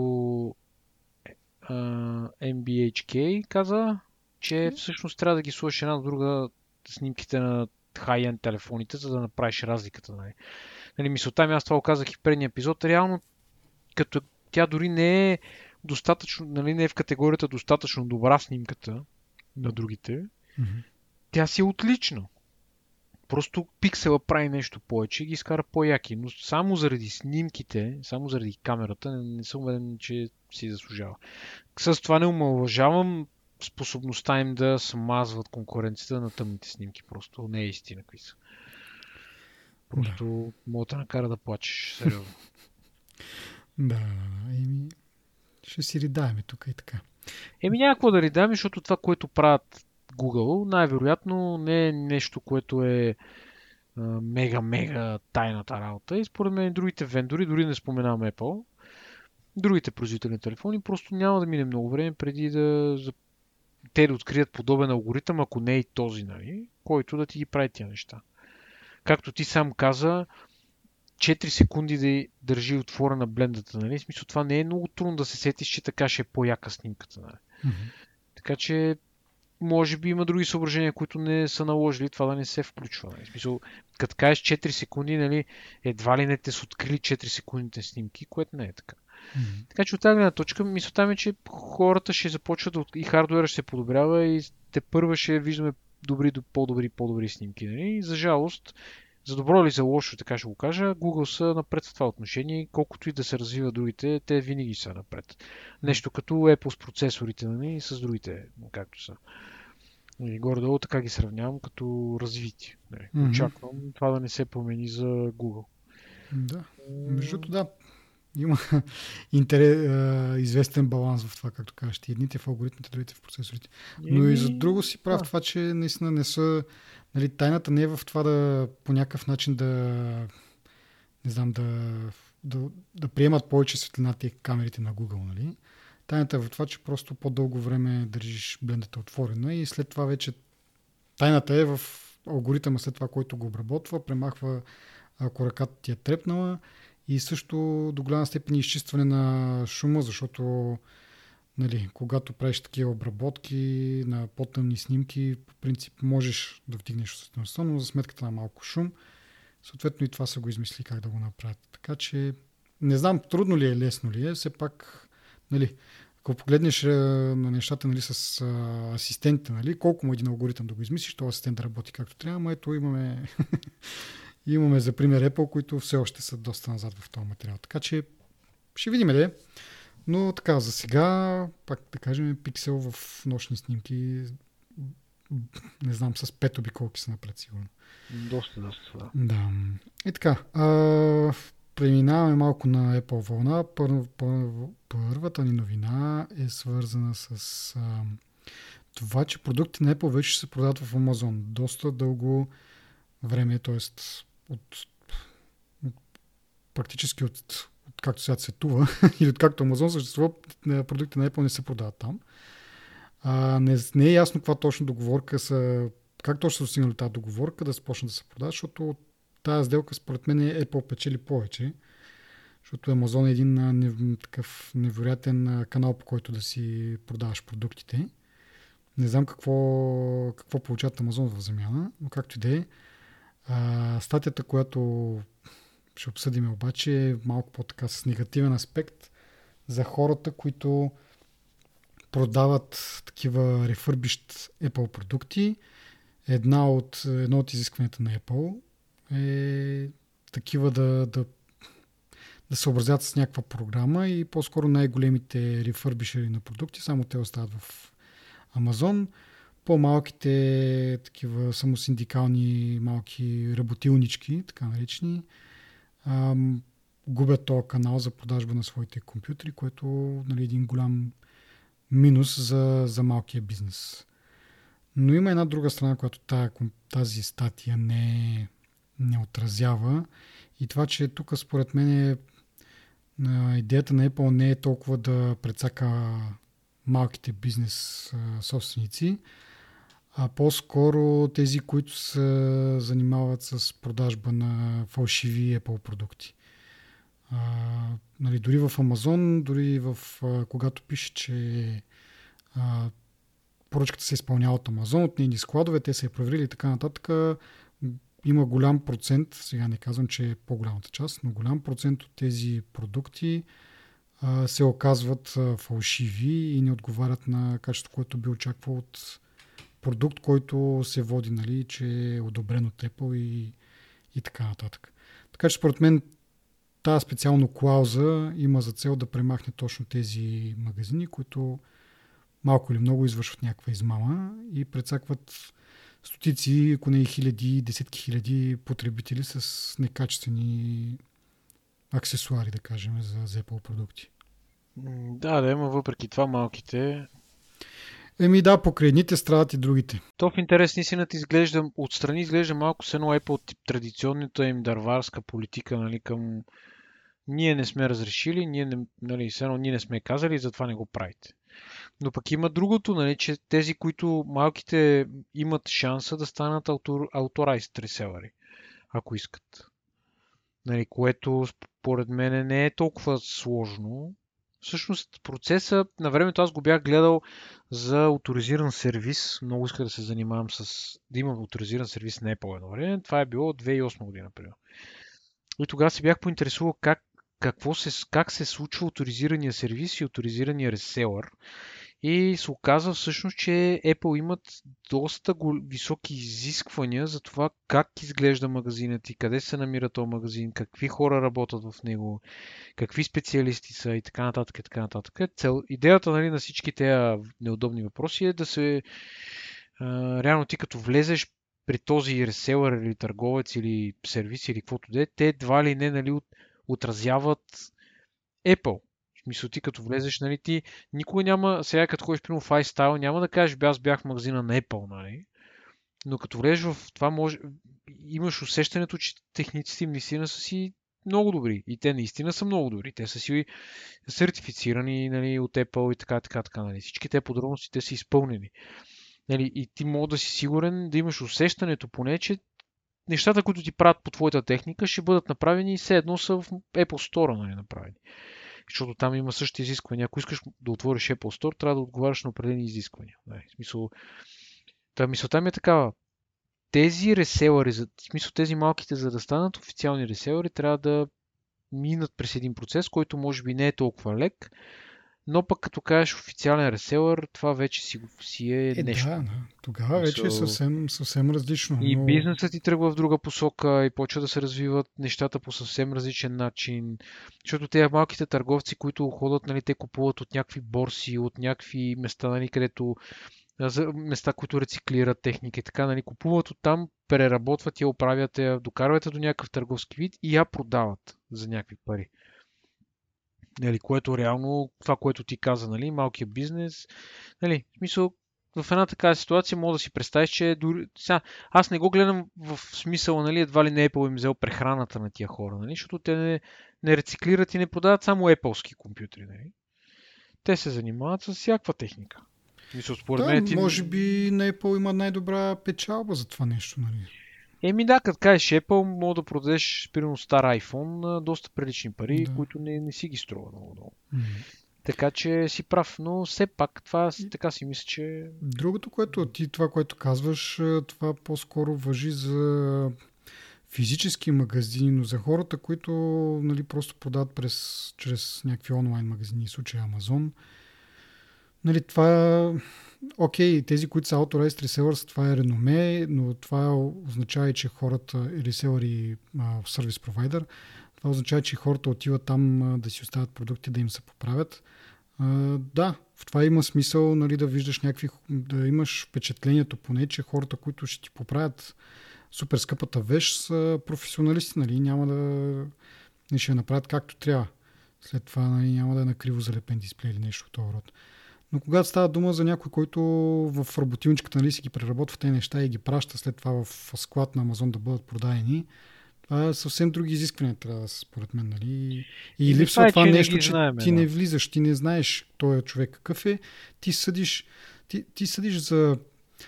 MBHK каза, че всъщност трябва да ги сложиш една друга снимките на хай-енд телефоните, за да направиш разликата. Нали. Нали, мисълта ми, аз това казах и в предния епизод, реално като тя дори не е достатъчно, нали, не е в категорията достатъчно добра снимката на другите, mm-hmm. тя си е отлична. Просто пиксела прави нещо повече и ги изкара по-яки. Но само заради снимките, само заради камерата, не, не съм уверен, че си заслужава. С това не омалважавам способността им да смазват конкуренцията на тъмните снимки. Просто не е истина какви са. Просто да. мога да накара да плачеш. (laughs) Сериозно. Да, еми, ще си ридаеме тук и така. Еми няма какво да ридаем, защото това, което правят Google, най-вероятно не е нещо, което е мега-мега тайната работа. И според мен другите вендори, дори не споменавам Apple, другите производители на телефони, просто няма да мине много време преди да те да открият подобен алгоритъм, ако не е и този, нали, който да ти ги прави тия неща. Както ти сам каза, 4 секунди да държи отворена блендата, нали? В смисъл, това не е много трудно да се сетиш, че така ще е по-яка снимката, нали? Mm-hmm. Така че, може би има други съображения, които не са наложили това да не се включва. Нали? В смисъл, като кажеш 4 секунди, нали, едва ли не те са открили 4 секундните снимки, което не е така. Mm-hmm. Така че от тази гледна точка, мисълта ми е, че хората ще започват и хардуера ще се подобрява и те първа ще виждаме добри, по-добри, по-добри снимки. Нали? И за жалост, за добро или за лошо, така ще го кажа, Google са напред в това отношение. Колкото и да се развива другите, те винаги са напред. Нещо като Apple с процесорите нали, и с другите, както са. И горе-долу така ги сравнявам като развити. Нали. Mm-hmm. Очаквам това да не се промени за Google. Да. Между да, има (laughs) интерес, известен баланс в това, както кажеш. Едните в алгоритмите, другите в процесорите. Но и за друго си прав това, че наистина не са... Нали, тайната не е в това да по някакъв начин да не знам, да, да, да приемат повече светлина тези камерите на Google. Нали? Тайната е в това, че просто по-дълго време държиш блендата отворена и след това вече тайната е в алгоритъма след това, който го обработва, премахва ако ръката ти е трепнала и също до голяма степен изчистване на шума, защото нали, когато правиш такива обработки на по-тъмни снимки, по принцип можеш да вдигнеш осветлеността, но за сметката на малко шум, съответно и това са го измисли как да го направят. Така че не знам трудно ли е, лесно ли е, все пак, нали, ако погледнеш на нещата нали, с а, асистентите, нали, колко му е един алгоритъм да го измислиш, то асистент да работи както трябва, ето имаме (laughs) И имаме за пример Apple, които все още са доста назад в този материал. Така че ще видим де. Но така, за сега, пак да кажем, пиксел в нощни снимки, не знам, с 5 обиколки са напред сигурно. Доста, доста, да. Да. И така, а, преминаваме малко на Apple вълна. Пър, пър, първата ни новина е свързана с а, това, че продукти на Apple вече се продават в Amazon. Доста дълго време, т.е от, практически от, от както сега цветува (laughs) или от както Амазон съществува, продукти на Apple не се продават там. А, не, не е ясно каква точно договорка са, как точно са достигнали тази договорка да започнат да се продават, защото тази сделка според мен е Apple печели повече, защото Amazon е един не, такъв невероятен канал, по който да си продаваш продуктите. Не знам какво, какво получават Amazon в замяна, но както и да е, статията, която ще обсъдим обаче е малко по-така с негативен аспект за хората, които продават такива рефърбищ Apple продукти. Една от, едно от изискванията на Apple е такива да, да, да се образят с някаква програма и по-скоро най-големите рефърбишери на продукти, само те остават в Амазон. По-малките такива самосиндикални малки работилнички, така наречени, губят този канал за продажба на своите компютри, което нали, е един голям минус за, за малкия бизнес. Но има една друга страна, която тази, тази статия не, не отразява. И това, че тук според мен е, идеята на Apple не е толкова да прецака малките бизнес собственици, а по-скоро тези, които се занимават с продажба на фалшиви Apple продукти. А, нали, дори в Амазон, дори в, а, когато пише, че а, поръчката се изпълнява от Амазон, от нейни складове, те са я проверили и така нататък, има голям процент, сега не казвам, че е по-голямата част, но голям процент от тези продукти а, се оказват а, фалшиви и не отговарят на качеството, което би очаквал от продукт, който се води, нали, че е одобрен от Apple и, и така нататък. Така че според мен тази специално клауза има за цел да премахне точно тези магазини, които малко или много извършват някаква измама и прецакват стотици, ако не и хиляди, десетки хиляди потребители с некачествени аксесуари, да кажем, за, за Apple продукти. Да, да, има въпреки това малките. Еми да, покрай едните страдат и другите. То в интерес истината изглежда, отстрани изглежда малко с едно Apple традиционната им дърварска политика нали, към ние не сме разрешили, ние не, нали, едно, ние не сме казали, затова не го правите. Но пък има другото, нали, че тези, които малките имат шанса да станат authorized реселери, ако искат. Нали, което според мен не е толкова сложно. Всъщност процеса, на времето аз го бях гледал за авторизиран сервис. Много иска да се занимавам с да имам авторизиран сервис на Apple едно време. Това е било от 2008 година, например. И тогава се бях поинтересувал как, какво се, как се случва авторизирания сервис и авторизирания реселър. И се оказва всъщност, че Apple имат доста високи изисквания за това как изглежда магазинът и къде се намира този магазин, какви хора работят в него, какви специалисти са и така нататък. И така нататък. Цел, идеята нали, на всички тези неудобни въпроси е да се... А, реално ти като влезеш при този реселър или търговец или сервис или каквото да е, те едва ли не нали, отразяват Apple смисъл ти като влезеш, нали, ти никога няма, сега като ходиш примерно в iStyle, няма да кажеш, аз бях в магазина на Apple, нали? Но като влезеш в това, може, имаш усещането, че техниците им наистина са си много добри. И те наистина са много добри. Те са си сертифицирани нали, от Apple и така, така, така. Нали. Всички те подробности те са изпълнени. Нали, и ти мога да си сигурен да имаш усещането поне, че нещата, които ти правят по твоята техника, ще бъдат направени все едно са в Apple Store нали, направени защото там има същите изисквания. Ако искаш да отвориш Apple Store, трябва да отговаряш на определени изисквания. Да, в смисъл, та мисълта ми е такава. Тези реселери, в смисъл тези малките, за да станат официални реселери, трябва да минат през един процес, който може би не е толкова лек, но пък като кажеш официален реселър, това вече си, си е, е нещо. Да, тогава вече е съвсем, съвсем различно. И но... бизнесът ти тръгва в друга посока и почва да се развиват нещата по съвсем различен начин. Защото те малките търговци, които ходят, нали, те купуват от някакви борси, от някакви места, нали, където за места, които рециклират техника и така, нали, купуват от там, преработват я, оправят я, докарват я до някакъв търговски вид и я продават за някакви пари. Нали, което реално, това, което ти каза, нали, малкият бизнес, нали, в смисъл, в една такава ситуация мога да си представиш, че дори... Сега, аз не го гледам в смисъл, нали, едва ли не Apple им взел прехраната на тия хора, нали, защото те не, не рециклират и не продават само Apple-ски компютри. Нали. Те се занимават с всякаква техника. Мисъл, според да, мен, ти... може би на Apple има най-добра печалба за това нещо. Нали. Еми да, като кажеш Apple, мога да продадеш, примерно, стар iPhone на доста прилични пари, да. които не, не си ги струва много много. Mm-hmm. Така че си прав, но все пак това така си мисля, че... Другото, което ти, това, което казваш, това по-скоро въжи за физически магазини, но за хората, които нали, просто продават през, чрез някакви онлайн магазини, в случая Amazon, нали, това окей, тези, които са Authorized Resellers, това е реноме, но това означава че хората, реселър и сервис провайдер, Това означава, че хората отиват там да си оставят продукти, да им се поправят. А, да, в това има смисъл нали, да виждаш някакви, да имаш впечатлението поне, че хората, които ще ти поправят супер скъпата вещ, са професионалисти, нали, няма да ще я направят както трябва. След това нали, няма да е на криво залепен дисплей или нещо от този род. Но когато става дума за някой, който в работилничката нали, си ги преработва тези неща и ги праща след това в склад на Амазон да бъдат продадени, това съвсем други изисквания трябва да са, според мен. Нали? И, и липсва това, това нещо, че знаем, ти да. не влизаш, ти не знаеш този човек какъв е, ти съдиш, ти, ти съдиш за,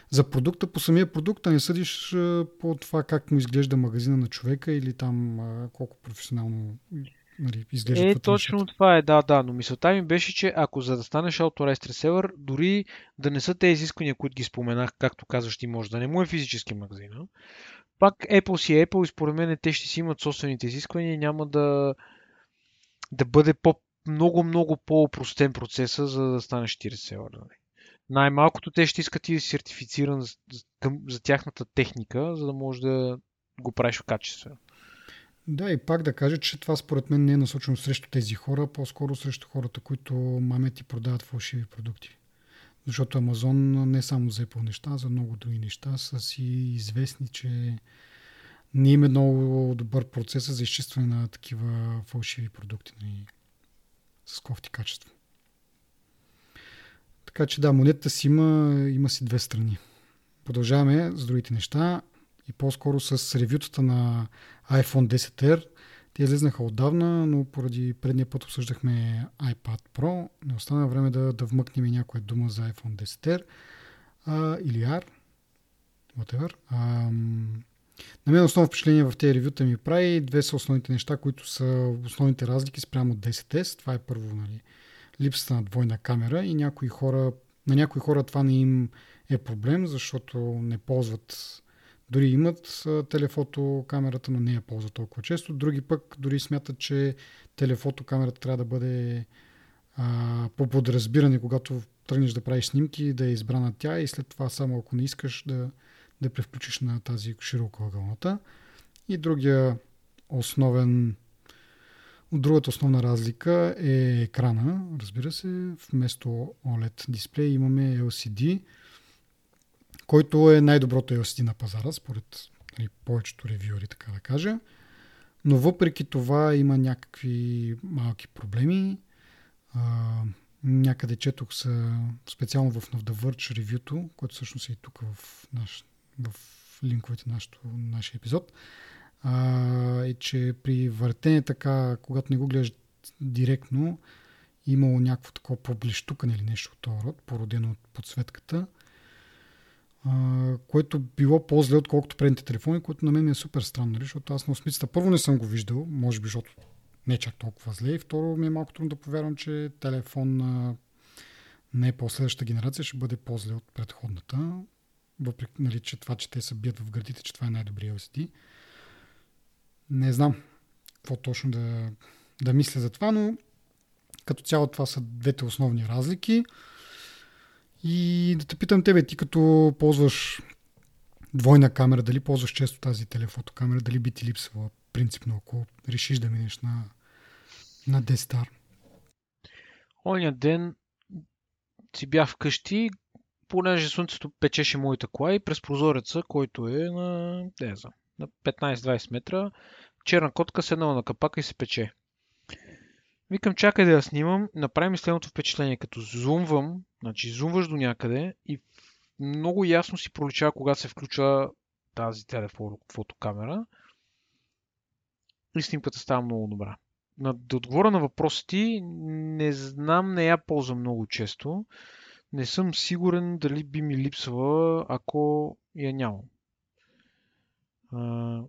за продукта по самия продукт, а не съдиш по това как му изглежда магазина на човека или там колко професионално нали, изглежда. Е, точно нещата. това е, да, да. Но мисълта ми беше, че ако за да станеш Authorized Reseller, дори да не са тези изисквания, които ги споменах, както казваш, ти може да не му е физически магазин, пак Apple си е Apple и според мен те ще си имат собствените изисквания и няма да, да бъде по, много, много по-опростен процеса, за да станеш 40 села. Нали. Най-малкото те ще искат и да сертифициран за, за тяхната техника, за да можеш да го правиш в качество. Да, и пак да кажа, че това според мен не е насочено срещу тези хора, по-скоро срещу хората, които мамет и продават фалшиви продукти. Защото Амазон не само за Apple неща, за много други неща са си известни, че не има много добър процес за изчистване на такива фалшиви продукти нали, с кофти качество. Така че да, монетата си има, има си две страни. Продължаваме с другите неща и по-скоро с ревютата на iPhone 10R. Те излезнаха отдавна, но поради предния път обсъждахме iPad Pro. Не остана време да, да вмъкнем и някоя дума за iPhone 10R а, или R. Whatever. А, на мен основно впечатление в тези ревюта ми прави две са основните неща, които са основните разлики спрямо 10S. Това е първо нали, липсата на двойна камера и някои хора, на някои хора това не им е проблем, защото не ползват дори имат телефото камерата, но не я ползват толкова често. Други пък дори смятат, че телефото камерата трябва да бъде а, по подразбиране, когато тръгнеш да правиш снимки, да е избрана тя и след това само ако не искаш да, да превключиш на тази широко ъгълната. И другия основен другата основна разлика е екрана. Разбира се, вместо OLED дисплей имаме LCD, който е най-доброто LCD на пазара, според нали, повечето ревюери, така да кажа. Но въпреки това има някакви малки проблеми. А, някъде четох са специално в The ревюто, което всъщност е и тук в, наш, в линковете на нашия епизод, а, е, че при въртене така, когато не го гледаш директно, имало някакво такова проблещукане или нещо от този род, породено от подсветката – което било по-зле, отколкото предните телефони, което на мен е супер странно, нали? защото аз на осмицата първо не съм го виждал, може би, защото не е чак толкова зле, и второ ми е малко трудно да повярвам, че телефон на не е по-следващата генерация ще бъде по-зле от предходната, въпреки, нали, че това, че те се бият в гърдите, че това е най-добрия LCD. Не знам какво точно да, да мисля за това, но като цяло това са двете основни разлики. И да те питам тебе, ти като ползваш двойна камера, дали ползваш често тази телефотокамера, дали би ти липсвала принципно, ако решиш да минеш на, на Destar? Оня ден си бях вкъщи, понеже слънцето печеше моята кола и през прозореца, който е на, не знам, на 15-20 метра, черна котка седнала на капака и се пече. Викам, чакай да я снимам, направи ми следното впечатление, като зумвам, значи зумваш до някъде и много ясно си проличава, когато се включва тази телефотокамера и снимката става много добра. На, да отговоря на въпроса ти, не знам, не я ползвам много често. Не съм сигурен дали би ми липсвала, ако я нямам. А,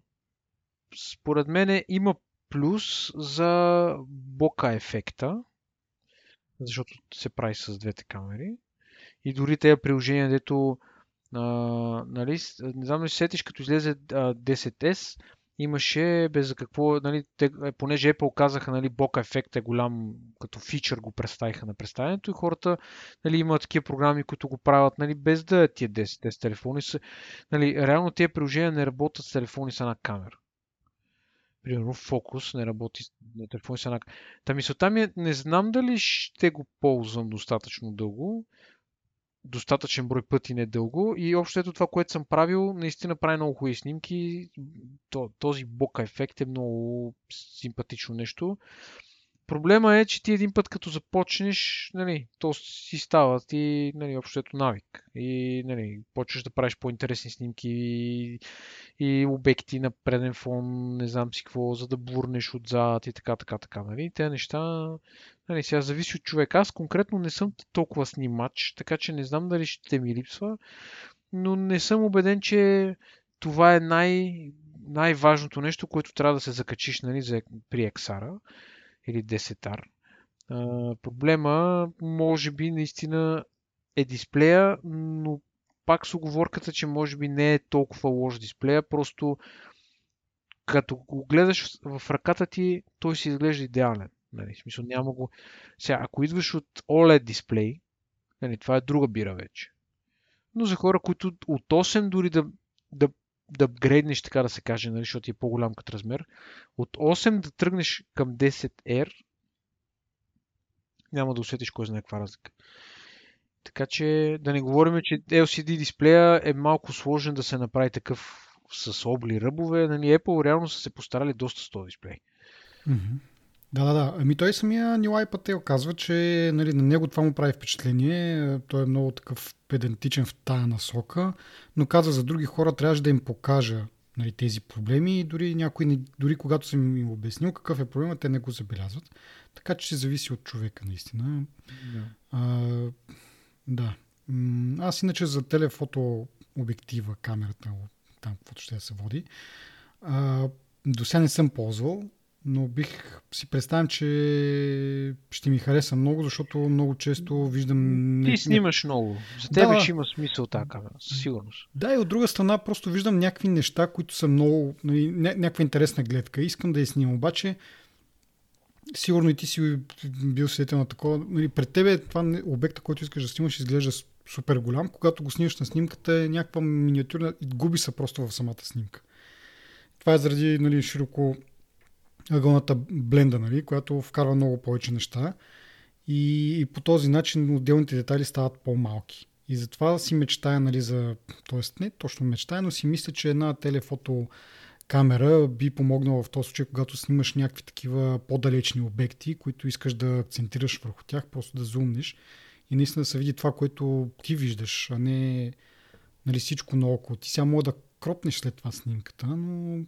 според мен има плюс за бока ефекта, защото се прави с двете камери. И дори тези приложения, дето а, нали, не знам дали сетиш, като излезе а, 10S, имаше без за какво, нали, те, е, понеже Apple казаха, нали, бока ефект е голям, като фичър го представиха на представянето и хората, нали, имат такива програми, които го правят, нали, без да тия 10 с телефони са, нали, реално тези приложения не работят с телефони с една камера. Примерно фокус не работи на телефон с еднакъв. Та мисълта ми е, не знам дали ще го ползвам достатъчно дълго, достатъчен брой пъти не дълго и общо ето това, което съм правил, наистина прави много хубави снимки. Този бока ефект е много симпатично нещо. Проблема е, че ти един път като започнеш, нали, то си става ти нали, общото навик. И нали, почваш да правиш по-интересни снимки и, и обекти на преден фон, не знам си какво, за да бурнеш отзад и така, така, така. Нали. Те неща, нали, сега зависи от човек. Аз конкретно не съм толкова снимач, така че не знам дали ще ми липсва, но не съм убеден, че това е най- най-важното нещо, което трябва да се закачиш нали, за, при XR или 10R. А, проблема може би наистина е дисплея, но пак с оговорката, че може би не е толкова лош дисплея, просто като го гледаш в ръката ти, той си изглежда идеален. Нали, смисъл няма го... Сега, ако идваш от OLED дисплей, нали, това е друга бира вече. Но за хора, които от 8 дори да, да, да грейднеш, така да се каже, нали, защото е по-голям като размер, от 8 да тръгнеш към 10R, няма да усетиш кой знае каква разлика. Така че да не говорим, че LCD дисплея е малко сложен да се направи такъв с обли ръбове. Нали, Apple реално са се постарали доста с този дисплей. Mm-hmm. Да, да, да. Ами той самия Нилай Пател казва, че нали, на него това му прави впечатление. Той е много такъв педантичен в тая насока, но каза за други хора трябваше да им покажа нали, тези проблеми и дори някой, дори когато съм им обяснил какъв е проблема, те не го забелязват. Така че се зависи от човека, наистина. Да. А, да. Аз иначе за телефото обектива, камерата, там каквото ще да се води, а, до сега не съм ползвал, но бих си представям, че ще ми хареса много, защото много често виждам... Ти снимаш много. За тебе да, ще има смисъл тази камера, със сигурност. Да, и от друга страна просто виждам някакви неща, които са много... Нали, някаква интересна гледка. Искам да я снимам, обаче сигурно и ти си бил свидетел на такова. Нали, пред тебе това обекта, който искаш да снимаш, изглежда супер голям. Когато го снимаш на снимката е някаква миниатюрна и губи се просто в самата снимка. Това е заради нали, широко ъгълната бленда, нали, която вкарва много повече неща и, и по този начин отделните детайли стават по-малки. И затова си мечтая, нали, за... Тоест не точно мечтая, но си мисля, че една телефото камера би помогнала в този случай, когато снимаш някакви такива по-далечни обекти, които искаш да акцентираш върху тях, просто да зумнеш и наистина да се види това, което ти виждаш, а не нали, всичко наоколо. Ти сега мога да кропнеш след това снимката, но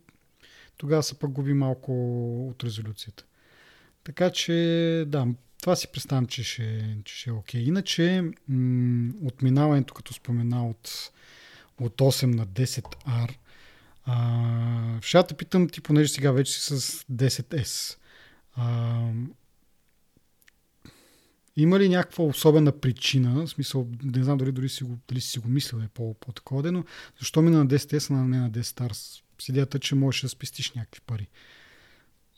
тогава се пък губи малко от резолюцията. Така че, да, това си представям, че ще, че ще е окей. Иначе, м- отминаването, като спомена от, от 8 на 10R, а, ще те питам ти, понеже сега вече си с 10S. А, има ли някаква особена причина, в смисъл, не знам дали, дори си го, дали си го мислил е по, по-такова, но защо мина на 10S, а не на 10 Stars? С идеята, че можеш да спестиш някакви пари.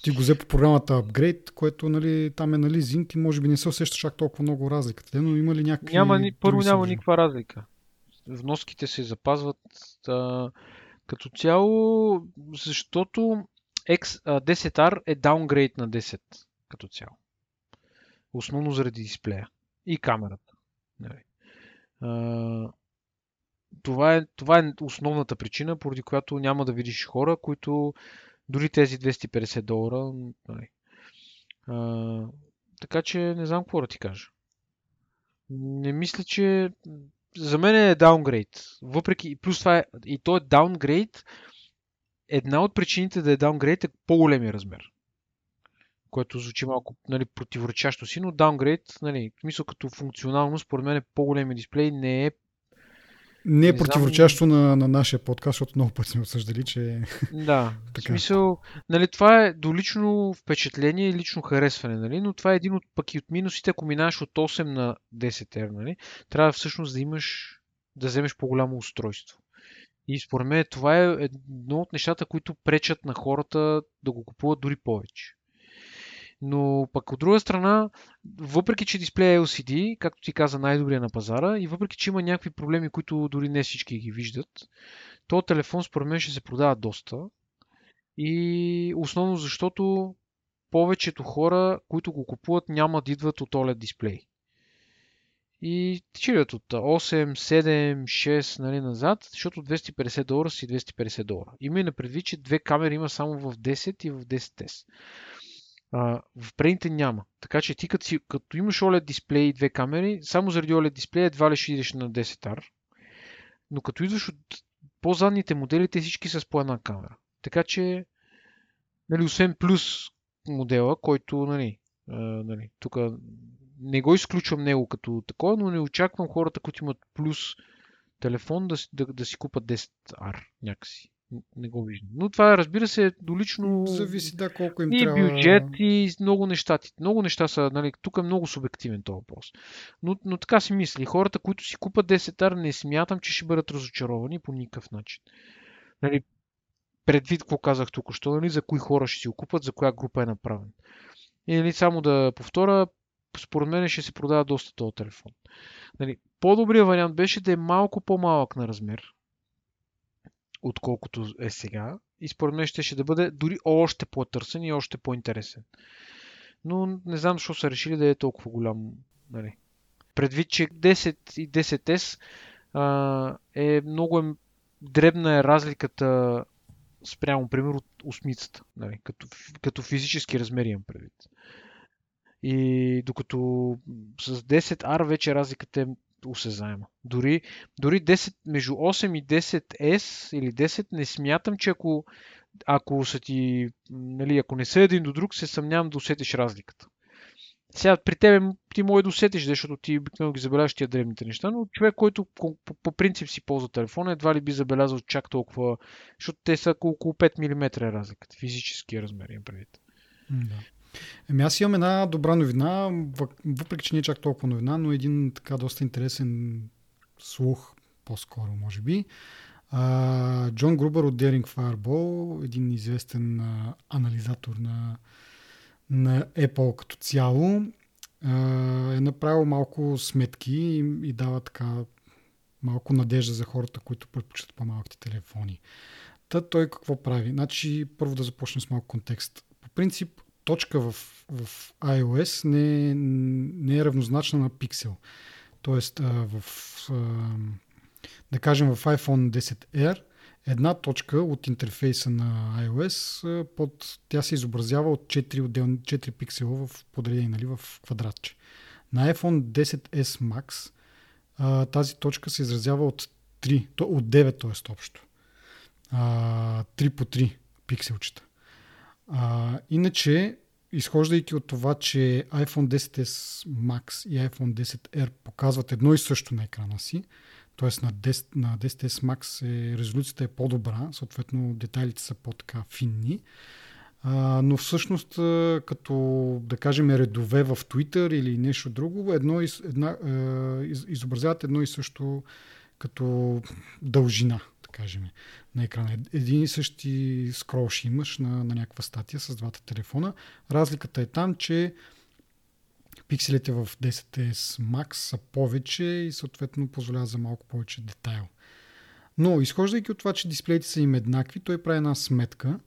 Ти го взе по програмата Upgrade, което нали, там е на лизинг и може би не се усещаш чак толкова много разликата, но има ли някакви... Няма, първо няма никаква разлика. Вноските се запазват а, като цяло, защото X, а, 10R е даунгрейд на 10 като цяло. Основно заради дисплея и камерата. Нали. А, това, е, това е основната причина, поради която няма да видиш хора, които дори тези 250 долара. Нали. А, така че не знам какво да ти кажа. Не мисля, че за мен е даунгрейд. Въпреки, плюс това е, и то е даунгрейд, една от причините да е даунгрейд е по-големия размер. Което звучи малко нали, противоречащо си, но даунгрейд, нали, в смисъл като функционално, според мен е по-големия дисплей не е не е противоречащо на, на нашия подкаст, защото много пъти сме обсъждали, че Да, (laughs) така. в смисъл, нали, това е до лично впечатление и лично харесване, нали, но това е един от пък и от минусите, ако минаш от 8 на 10 R, нали, трябва всъщност да имаш, да вземеш по-голямо устройство. И според мен това е едно от нещата, които пречат на хората да го купуват дори повече. Но пък от друга страна, въпреки че дисплея е LCD, както ти каза, най-добрия на пазара, и въпреки че има някакви проблеми, които дори не всички ги виждат, то телефон според мен ще се продава доста. И основно защото повечето хора, които го купуват, няма да идват от OLED дисплей. И чирят от 8, 7, 6 нали, назад, защото 250 долара си 250 долара. Има и предвид, че две камери има само в 10 и в 10S. В предните няма. Така че ти като, си, като имаш OLED дисплей и две камери, само заради OLED дисплей едва ли ще идеш на 10R. Но като идваш от по-задните модели, те всички са с по една камера. Така че, нали, освен плюс модела, който, нали, а, нали, тук не го изключвам него като такова, но не очаквам хората, които имат плюс телефон да, да, да си купат 10R някакси. Не го виждам. Но това, разбира се, до лично... Зависи, да, колко им и трябва... бюджет, и много неща. Много неща са, нали, тук е много субективен този въпрос. Но, но така си мисли. Хората, които си купат 10R, не смятам, че ще бъдат разочаровани по никакъв начин. Нали, предвид какво казах тук, що, нали, за кои хора ще си го купат, за коя група е направен. И нали, само да повторя, според мен ще се продава доста този телефон. Нали, по-добрият вариант беше да е малко по-малък на размер, отколкото е сега. И според мен ще, ще да бъде дори още по-търсен и още по-интересен. Но не знам защо са решили да е толкова голям. Нали. Предвид, че 10 и 10S а, е много е, дребна е разликата спрямо, примерно, от осмицата. Нали, като, като физически размери имам предвид. И докато с 10R вече разликата е осезаема. Дори, дори 10, между 8 и 10S или 10 не смятам, че ако, ако са ти, нали, ако не са един до друг, се съмнявам да усетиш разликата. Сега при тебе ти може да усетиш, защото ти обикновено ги забелязваш тия древните неща, но човек, който по, по, по принцип си ползва телефона, едва ли би забелязал чак толкова, защото те са около 5 мм е разликата, физически размер им предвид. Да. Еми аз имам една добра новина, въпреки че не е чак толкова новина, но един така доста интересен слух, по-скоро може би. Джон Грубър от Daring Fireball, един известен анализатор на, на Apple като цяло, е направил малко сметки и, и дава така малко надежда за хората, които предпочитат по-малките телефони. Та той какво прави? Значи, първо да започнем с малко контекст. По принцип, точка в, в iOS не, не е равнозначна на пиксел. Тоест, в, да кажем в iPhone 10R, една точка от интерфейса на iOS, под, тя се изобразява от 4, отделни, 4 пиксела в подредени нали, в квадратче. На iPhone 10S Max тази точка се изразява от 3, от 9 т.е. общо. 3 по 3 пикселчета. А, иначе, изхождайки от това, че iPhone 10s Max и iPhone 10R показват едно и също на екрана си, т.е. на 10, на 10s Max е, резолюцията е по-добра, съответно детайлите са по-така финни, а, но всъщност като да кажем редове в Twitter или нещо друго, едно, една, из, изобразяват едно и също като дължина кажем, на екрана. Един и същи скрол ще имаш на, на някаква статия с двата телефона. Разликата е там, че пикселите в 10S Max са повече и съответно позволява за малко повече детайл. Но, изхождайки от това, че дисплеите са им еднакви, той прави една сметка,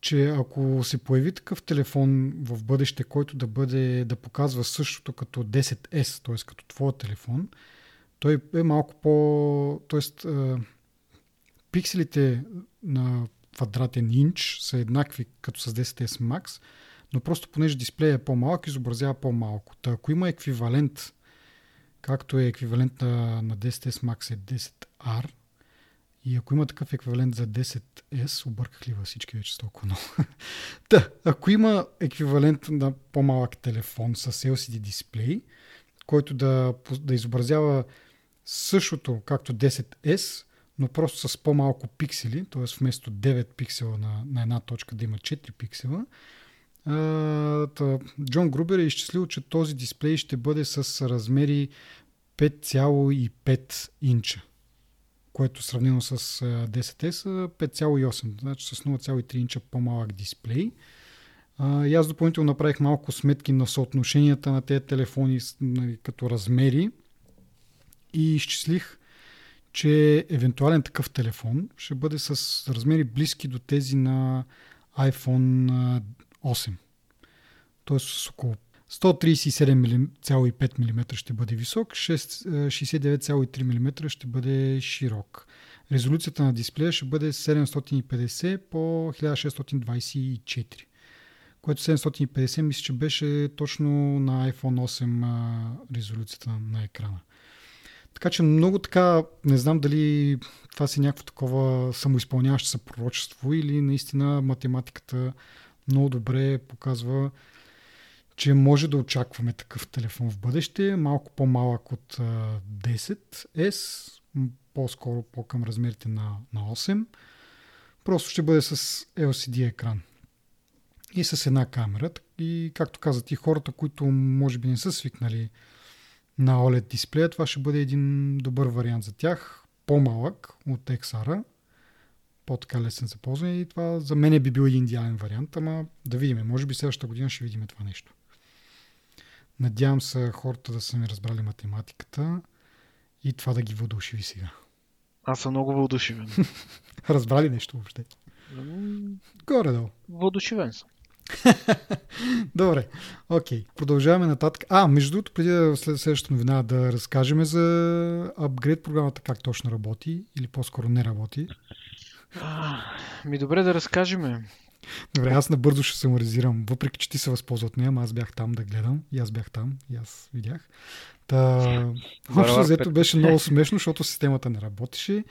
че ако се появи такъв телефон в бъдеще, който да бъде да показва същото като 10S, т.е. като твоя телефон, той е малко по... Тоест, пикселите на квадратен инч са еднакви като с 10S Max, но просто понеже дисплея е по-малък, изобразява по-малко. Та ако има еквивалент, както е еквивалент на, на 10S Max е 10R, и ако има такъв еквивалент за 10S, обърках ли във всички вече толкова много. (laughs) Та, ако има еквивалент на по-малък телефон с LCD дисплей, който да, да изобразява същото както 10S, но просто с по-малко пиксели, т.е. вместо 9 пиксела на, на една точка да има 4 пиксела. Джон Грубер е изчислил, че този дисплей ще бъде с размери 5,5 инча, което сравнено с 10 са 5,8, значи с 0,3 инча по-малък дисплей. А, и аз допълнително направих малко сметки на съотношенията на тези телефони нали, като размери и изчислих, че евентуален такъв телефон ще бъде с размери близки до тези на iPhone 8. Тоест с около 137,5 мм ще бъде висок, 69,3 мм ще бъде широк. Резолюцията на дисплея ще бъде 750 по 1624 което 750 мисля, че беше точно на iPhone 8 резолюцията на екрана. Така че много така, не знам дали това си някакво такова самоизпълняващо се пророчество или наистина математиката много добре показва, че може да очакваме такъв телефон в бъдеще, малко по-малък от 10S, по-скоро по-към размерите на, на 8. Просто ще бъде с LCD екран и с една камера. И както каза ти, хората, които може би не са свикнали на OLED дисплея, това ще бъде един добър вариант за тях. По-малък от XR, по-така лесен за ползване и това за мен би бил един идеален вариант, ама да видим. Може би следващата година ще видим това нещо. Надявам се хората да са ми разбрали математиката и това да ги въодушеви сега. Аз съм много въодушевен. (laughs) Разбрали нещо въобще? Горе-долу. Въодушевен съм. (laughs) Добре, окей. Okay. Продължаваме нататък. А, между другото, преди да след следващата новина да разкажем за апгрейд програмата как точно работи или по-скоро не работи. А, ми добре да разкажем. Добре, аз набързо ще саморизирам, въпреки че ти се възползва от нея, аз бях там да гледам и аз бях там и аз видях. Та, общо взето беше много смешно, защото системата не работеше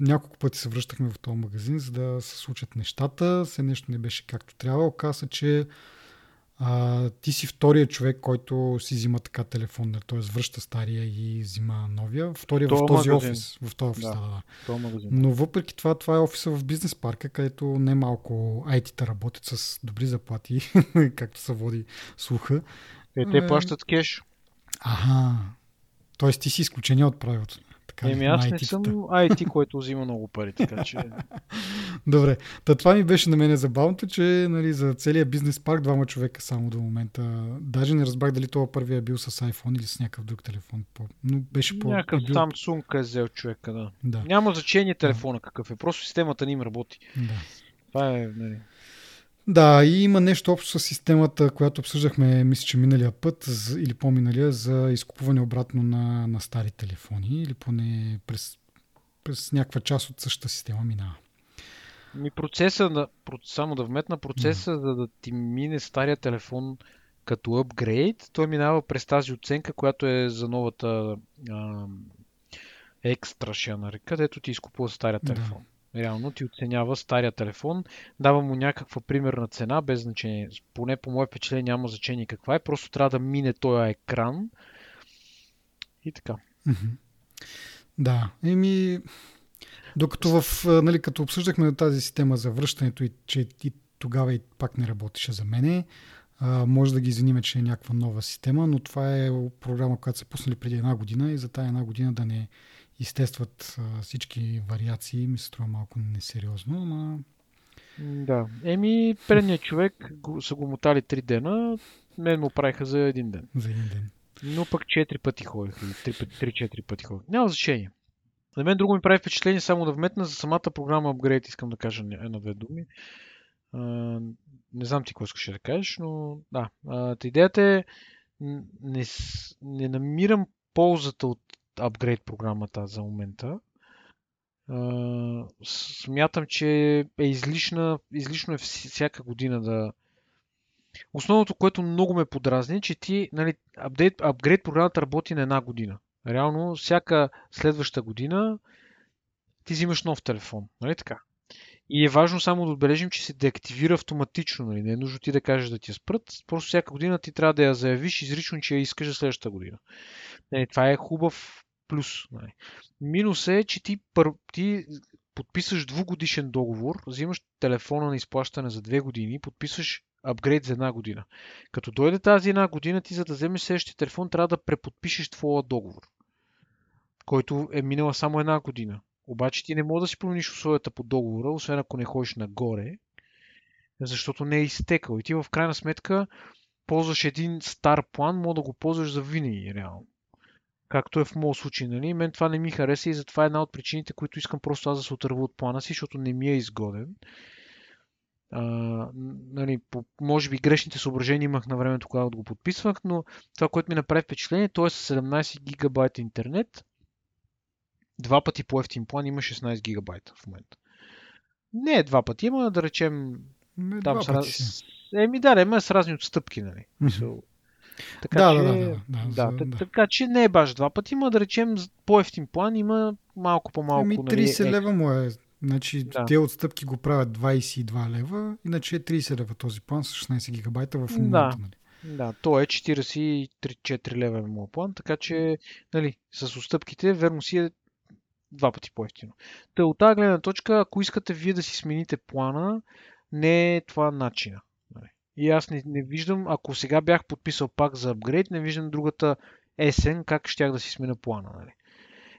няколко пъти се връщахме в този магазин, за да се случат нещата. Все нещо не беше както трябва. Оказа, че а, ти си втория човек, който си взима така телефон, т.е. връща стария и взима новия. Втория в този магазин. офис. В този офис, да. да, да. Магазин. Но въпреки това, това е офиса в бизнес парка, където немалко IT-та работят с добри заплати, (laughs) както се води слуха. Е, те плащат кеш. Ага. Тоест ти си изключение от правилото. Така, Еми аз не съм IT, който взима много пари, така че... (laughs) Добре, Та, това ми беше на мен забавното, че нали, за целият бизнес парк двама човека само до момента. Даже не разбрах дали това първия е бил с iPhone или с някакъв друг телефон. Но беше по... Някакъв е бил... Samsung е взел човека, да. да. Няма значение телефона да. какъв е, просто системата не им работи. Да. Това е... Нали... Да, и има нещо общо с системата, която обсъждахме, мисля, че миналия път или по-миналия, за изкупуване обратно на, на стари телефони или поне през, през някаква част от същата система минава. Ми процеса, да, само да вметна процеса, да. за да ти мине стария телефон като апгрейд, той минава през тази оценка, която е за новата а, екстра, ще я нарека, където ти изкупува стария телефон. Да. Реално ти оценява стария телефон, дава му някаква примерна цена, без значение. Поне по мое впечатление няма значение каква е, просто трябва да мине този екран и така. Да, еми, докато в, нали, като обсъждахме тази система за връщането и че и тогава и пак не работеше за мене, а, може да ги извиниме, че е някаква нова система, но това е програма, която са пуснали преди една година и за тази една година да не изтестват а, всички вариации, ми се струва малко несериозно, ама... Да. Еми, предният човек го, са го мотали три дена, мен му правиха за един ден. За един ден. Но пък четири пъти ходих, три-четири пъти ходих. Няма значение. За мен друго ми прави впечатление само да вметна за самата програма Upgrade, искам да кажа една-две думи. А, не знам ти какво искаш да кажеш, но да. А, идеята е не, не намирам ползата от апгрейд програмата за момента. смятам, че е излишна, излишно е всяка година да... Основното, което много ме подразни, че ти, нали, апдейт, апгрейд програмата работи на една година. Реално, всяка следваща година ти взимаш нов телефон. Нали така? И е важно само да отбележим, че се деактивира автоматично. Нали? Не е нужно ти да кажеш да ти я спрат. Просто всяка година ти трябва да я заявиш изрично, че я искаш за следващата година. Нали, това е хубав плюс. Нали. Минус е, че ти, пър... ти подписваш двугодишен договор, взимаш телефона на изплащане за две години, подписваш апгрейд за една година. Като дойде тази една година, ти за да вземеш следващия телефон, трябва да преподпишеш твоя договор, който е минала само една година. Обаче ти не можеш да си промениш условията по договора, освен ако не ходиш нагоре, защото не е изтекал. И ти в крайна сметка ползваш един стар план, мога да го ползваш за винаги, реално. Както е в моят случай. Нали? Мен това не ми хареса и затова е една от причините, които искам просто аз да се отърва от плана си, защото не ми е изгоден. А, нали, по, може би грешните съображения имах на времето, когато го подписвах, но това, което ми направи впечатление, то е с 17 гигабайта интернет. Два пъти по ефтин план има 16 гигабайта в момента. Не е два пъти, има да речем... Не, Там два с. Еми да, има с разни отстъпки, нали? Мисъл, Така, Да, че, да, да, да, да, да, да. така че не е баш два пъти, има да речем по-ефтин план, има малко по-малко. Ами нали, 30 е- лева му е. Значи Да. те отстъпки го правят 22 лева, иначе е 30 лева този план с 16 гигабайта в Да. момента. Нали? Да, то е 43-4 лева е моят план, така че нали, с отстъпките верно си е два пъти по-ефтино. Та от тази гледна точка, ако искате вие да си смените плана, не е това начина. И аз не, не виждам, ако сега бях подписал пак за апгрейд, не виждам другата есен как щях да си сменя плана. Нали.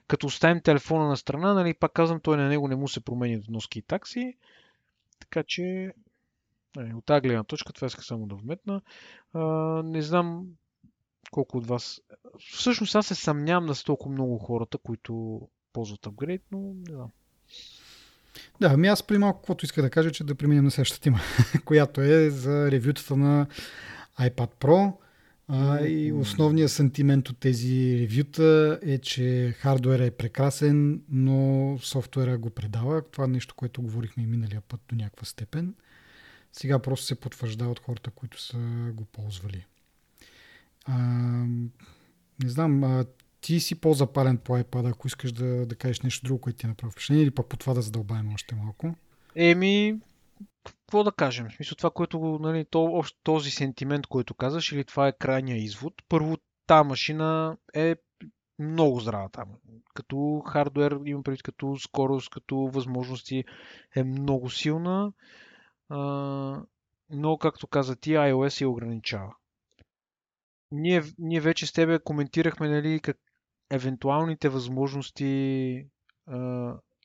Като оставим телефона на страна, нали, пак казвам, той на него не му се променят вноски и такси, така че нали, от тази гледна точка това иска само да вметна. А, не знам колко от вас. Всъщност аз се съмнявам да са толкова много хората, които ползват апгрейд, но не знам. Да, ами аз при малко, каквото иска да кажа, че да преминем на следващата тема, (laughs) която е за ревютата на iPad Pro. А, и основният сантимент от тези ревюта е, че хардуера е прекрасен, но софтуера го предава. Това е нещо, което говорихме и миналия път до някаква степен. Сега просто се потвърждава от хората, които са го ползвали. А, не знам, а, ти си по-запален по iPad, ако искаш да, да кажеш нещо друго, което ти е направи впечатление, или пък по това да задълбаем още малко. Еми, какво да кажем? В смисъл това, което нали, то, този сентимент, който казаш, или това е крайния извод. Първо, тази машина е много здрава там. Като хардвер, имам предвид като скорост, като възможности, е много силна. А, но, както каза ти, iOS я ограничава. Ние, ние вече с тебе коментирахме, нали, как евентуалните възможности а,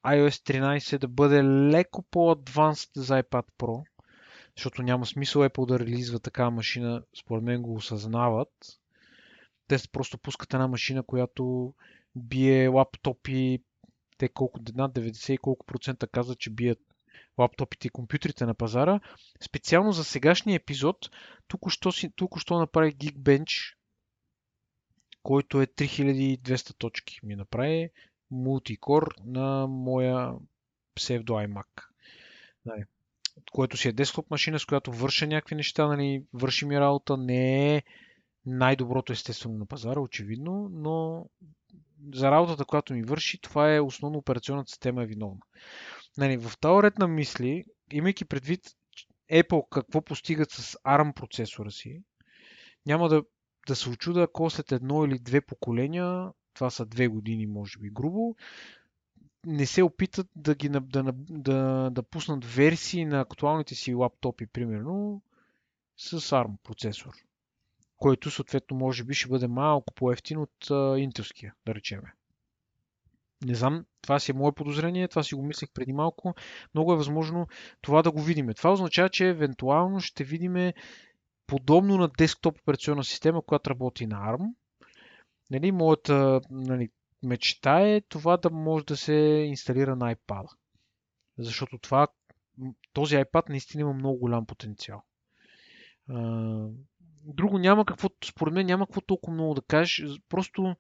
iOS 13 да бъде леко по-адванст за iPad Pro, защото няма смисъл Apple да релизва такава машина, според мен го осъзнават. Те просто пускат една машина, която бие лаптопи, те колко, над 90 и колко процента казват, че бият лаптопите и компютрите на пазара. Специално за сегашния епизод, току-що, си, току-що направих Geekbench, който е 3200 точки. Ми направи мултикор на моя псевдо iMac. Нали, което си е десктоп машина, с която върша някакви неща, нали, върши ми работа, не е най-доброто естествено на пазара, очевидно, но за работата, която ми върши, това е основно операционната система е виновна. Нали, в този ред на мисли, имайки предвид Apple какво постигат с ARM процесора си, няма да, да се очуда, ако след едно или две поколения, това са две години, може би грубо, не се опитат да, ги, да, на- да, да пуснат версии на актуалните си лаптопи, примерно, с ARM процесор, който съответно може би ще бъде малко по-ефтин от а, интелския, да речеме. Не знам, това си е мое подозрение, това си го мислех преди малко. Много е възможно това да го видим. Това означава, че евентуално ще видим подобно на десктоп операционна система, която работи на ARM. Нали, моята нали, мечта е това да може да се инсталира на iPad. Защото това, този iPad наистина има много голям потенциал. Друго няма какво, според мен няма какво толкова много да кажеш. Просто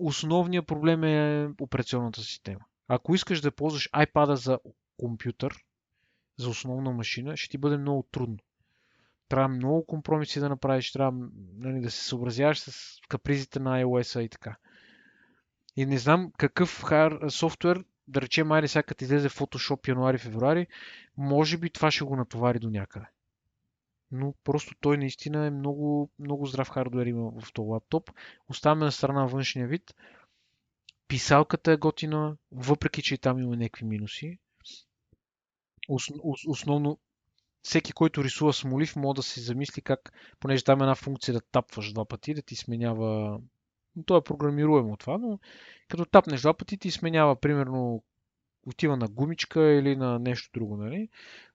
основният проблем е операционната система. Ако искаш да ползваш iPad за компютър, за основна машина, ще ти бъде много трудно. Трябва много компромиси да направиш, трябва нали, да се съобразяваш с капризите на iOS и така. И не знам какъв хар... софтуер, да речем, айде сега като излезе Photoshop януари-февруари, може би това ще го натовари до някъде. Но просто той наистина е много, много здрав хардуер има в този лаптоп. Оставяме на страна външния вид. Писалката е готина, въпреки че и там има някакви минуси. Ос, ос, основно всеки, който рисува смолив, може да се замисли как, понеже там е една функция да тапваш два пъти, да ти сменява... Но То е програмируемо това, но като тапнеш два пъти, ти сменява, примерно, отива на гумичка или на нещо друго, нали?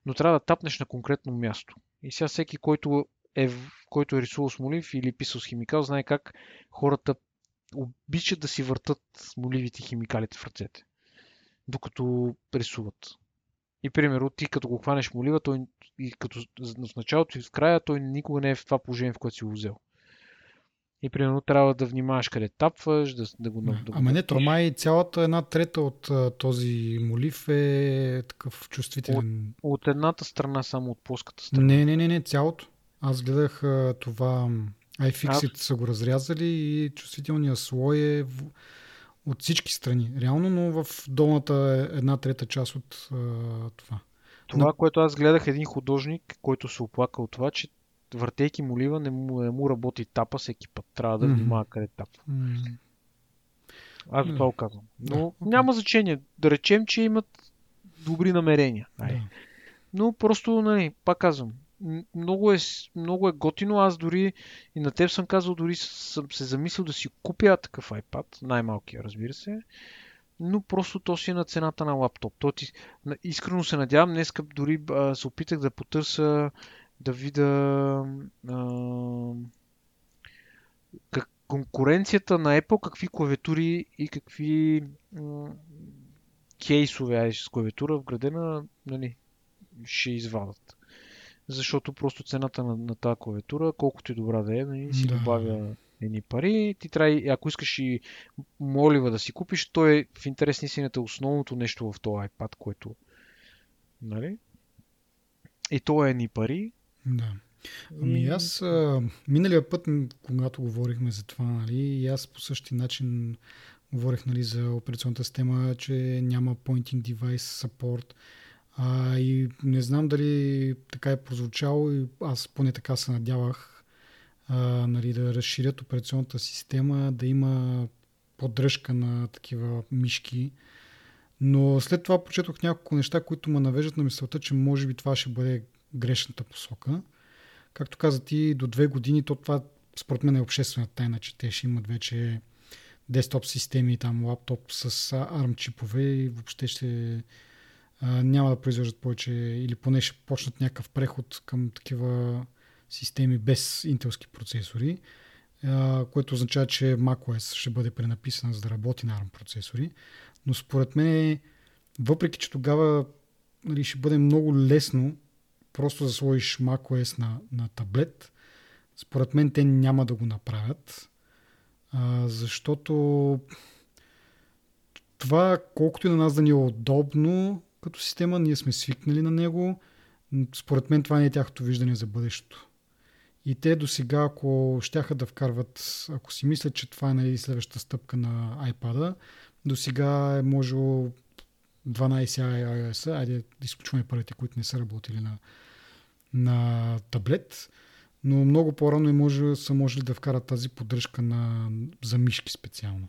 Но трябва да тапнеш на конкретно място. И сега всеки, който е, който е рисувал смолив или писал с химикал, знае как хората обичат да си въртат моливите химикалите в ръцете, докато рисуват. И примерно ти като го хванеш молива, той и като в началото и в края, той никога не е в това положение, в което си го взел. И примерно трябва да внимаваш къде тапваш, да, да го... Да, да Ама не, то май цялата една трета от а, този молив е такъв чувствителен. От, от едната страна, само от плоската страна. Не, не, не, не, цялото. Аз гледах а, това iFixit са го разрязали и чувствителният слой е в, от всички страни. Реално, но в долната е една трета част от а, това. Това, но... което аз гледах един художник, който се оплака от това, че въртейки молива не му, не му работи тапа всеки път. Трябва да внимава mm-hmm. къде тапа. Mm-hmm. Аз за това казвам. Но да, okay. няма значение. Да речем, че имат добри намерения. Да. Но просто, нали, пак казвам, много е, много е готино. Аз дори и на теб съм казал, дори съм се замислил да си купя такъв iPad, най-малкия, разбира се. Но просто то си е на цената на лаптоп. То ти, искрено се надявам, днес дори а, се опитах да потърся да видя как, конкуренцията на Apple, какви клавиатури и какви а, кейсове с клавиатура вградена нали, ще извадат защото просто цената на, на тази клавиатура, колкото и добра да е, нали, си да. добавя едни пари. Ти трябва, ако искаш и молива да си купиш, то е в интерес на истината основното нещо в този iPad, което нали? И то е едни пари. Да. Ами аз а, миналия път, когато говорихме за това, нали, и аз по същия начин говорих нали, за операционната система, че няма pointing device support. А, и не знам дали така е прозвучало и аз поне така се надявах а, нали, да разширят операционната система, да има поддръжка на такива мишки. Но след това прочетох няколко неща, които ме навеждат на мисълта, че може би това ще бъде грешната посока. Както каза ти, до две години, то това според мен е обществена тайна, че те ще имат вече десктоп системи, там лаптоп с ARM чипове и въобще ще няма да произвеждат повече или поне ще почнат някакъв преход към такива системи без интелски процесори, което означава, че macOS ще бъде пренаписана за да работи на ARM процесори. Но според мен, въпреки че тогава нали, ще бъде много лесно просто да сложиш macOS на, на таблет, според мен те няма да го направят, защото това, колкото и на нас да ни е удобно, като система, ние сме свикнали на него. Според мен това не е тяхното виждане за бъдещето. И те до сега, ако щяха да вкарват, ако си мислят, че това е нали, следващата стъпка на iPad, до сега е можело 12 iOS, айде изключваме първите, които не са работили на, на таблет, но много по-рано е може, са можели да вкарат тази поддръжка на, за мишки специално.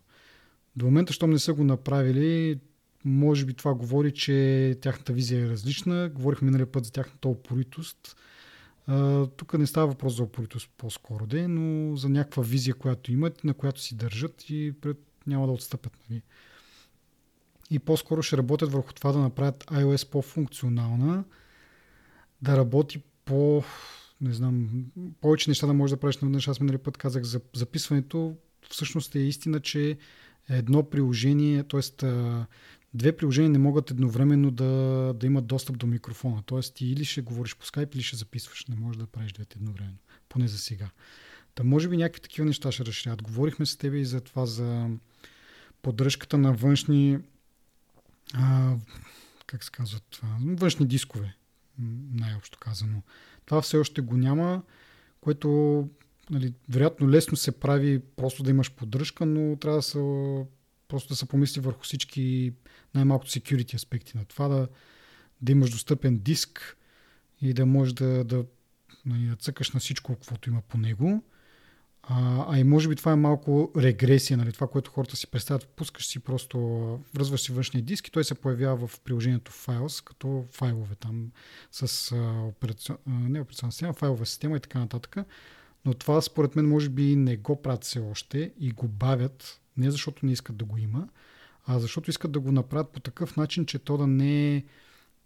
До момента, щом не са го направили, може би това говори, че тяхната визия е различна. Говорихме миналия път за тяхната опоритост. тук не става въпрос за опоритост по-скоро, де, но за някаква визия, която имат, на която си държат и пред, няма да отстъпят. Нали? И по-скоро ще работят върху това да направят iOS по-функционална, да работи по не знам, повече неща да можеш да правиш наведнъж. Аз миналия път казах за записването. Всъщност е истина, че едно приложение, т.е две приложения не могат едновременно да, да имат достъп до микрофона. Тоест ти или ще говориш по скайп, или ще записваш. Не можеш да правиш двете едновременно. Поне за сега. Та може би някакви такива неща ще разширят. Говорихме с тебе и за това, за поддръжката на външни а, как се казва това? Външни дискове, най-общо казано. Това все още го няма, което нали, вероятно лесно се прави просто да имаш поддръжка, но трябва да се просто да се помисли върху всички най-малкото security аспекти на това, да, да имаш достъпен диск и да можеш да, да, нали, да цъкаш на всичко, каквото има по него. А, а и може би това е малко регресия, нали? това, което хората си представят. Пускаш си просто, връзваш си външния диск и той се появява в приложението Files, като файлове там с а, операцион, не операционна система, файлова система и така нататък. Но това според мен може би не го правят все още и го бавят, не защото не искат да го има, а защото искат да го направят по такъв начин, че то да не е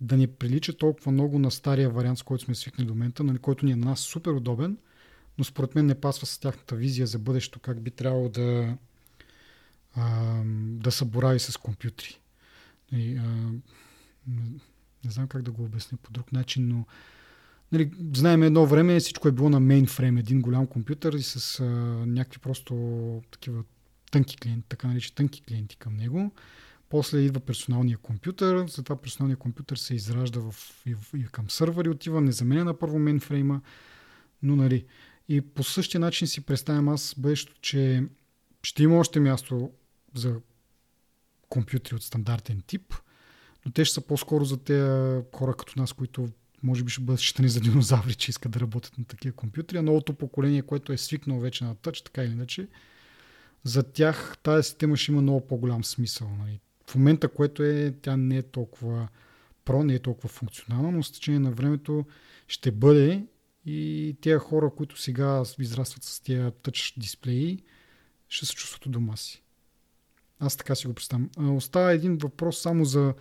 да не прилича толкова много на стария вариант, с който сме свикнали до момента, нали, който ни е на нас супер удобен, но според мен не пасва с тяхната визия за бъдещето, как би трябвало да, а, да се борави с компютри. И, а, не знам как да го обясня по друг начин, но нали, знаем едно време всичко е било на мейнфрейм, един голям компютър и с а, някакви просто такива тънки клиенти, така нарича тънки клиенти към него. После идва персоналния компютър, затова персоналния компютър се изражда в, и, и към сървъри, отива, не заменя на първо мейнфрейма, но нали. И по същия начин си представям аз бъдещето, че ще има още място за компютри от стандартен тип, но те ще са по-скоро за тези хора като нас, които може би ще бъдат считани за динозаври, че искат да работят на такива компютри, а новото поколение, което е свикнало вече на тъч, така или иначе, за тях тази система ще има много по-голям смисъл. Нали. В момента, което е, тя не е толкова про, не е толкова функционална, но с течение на времето ще бъде и тези хора, които сега израстват с тези тъч дисплеи, ще се чувстват у дома си. Аз така си го представям. Остава един въпрос само за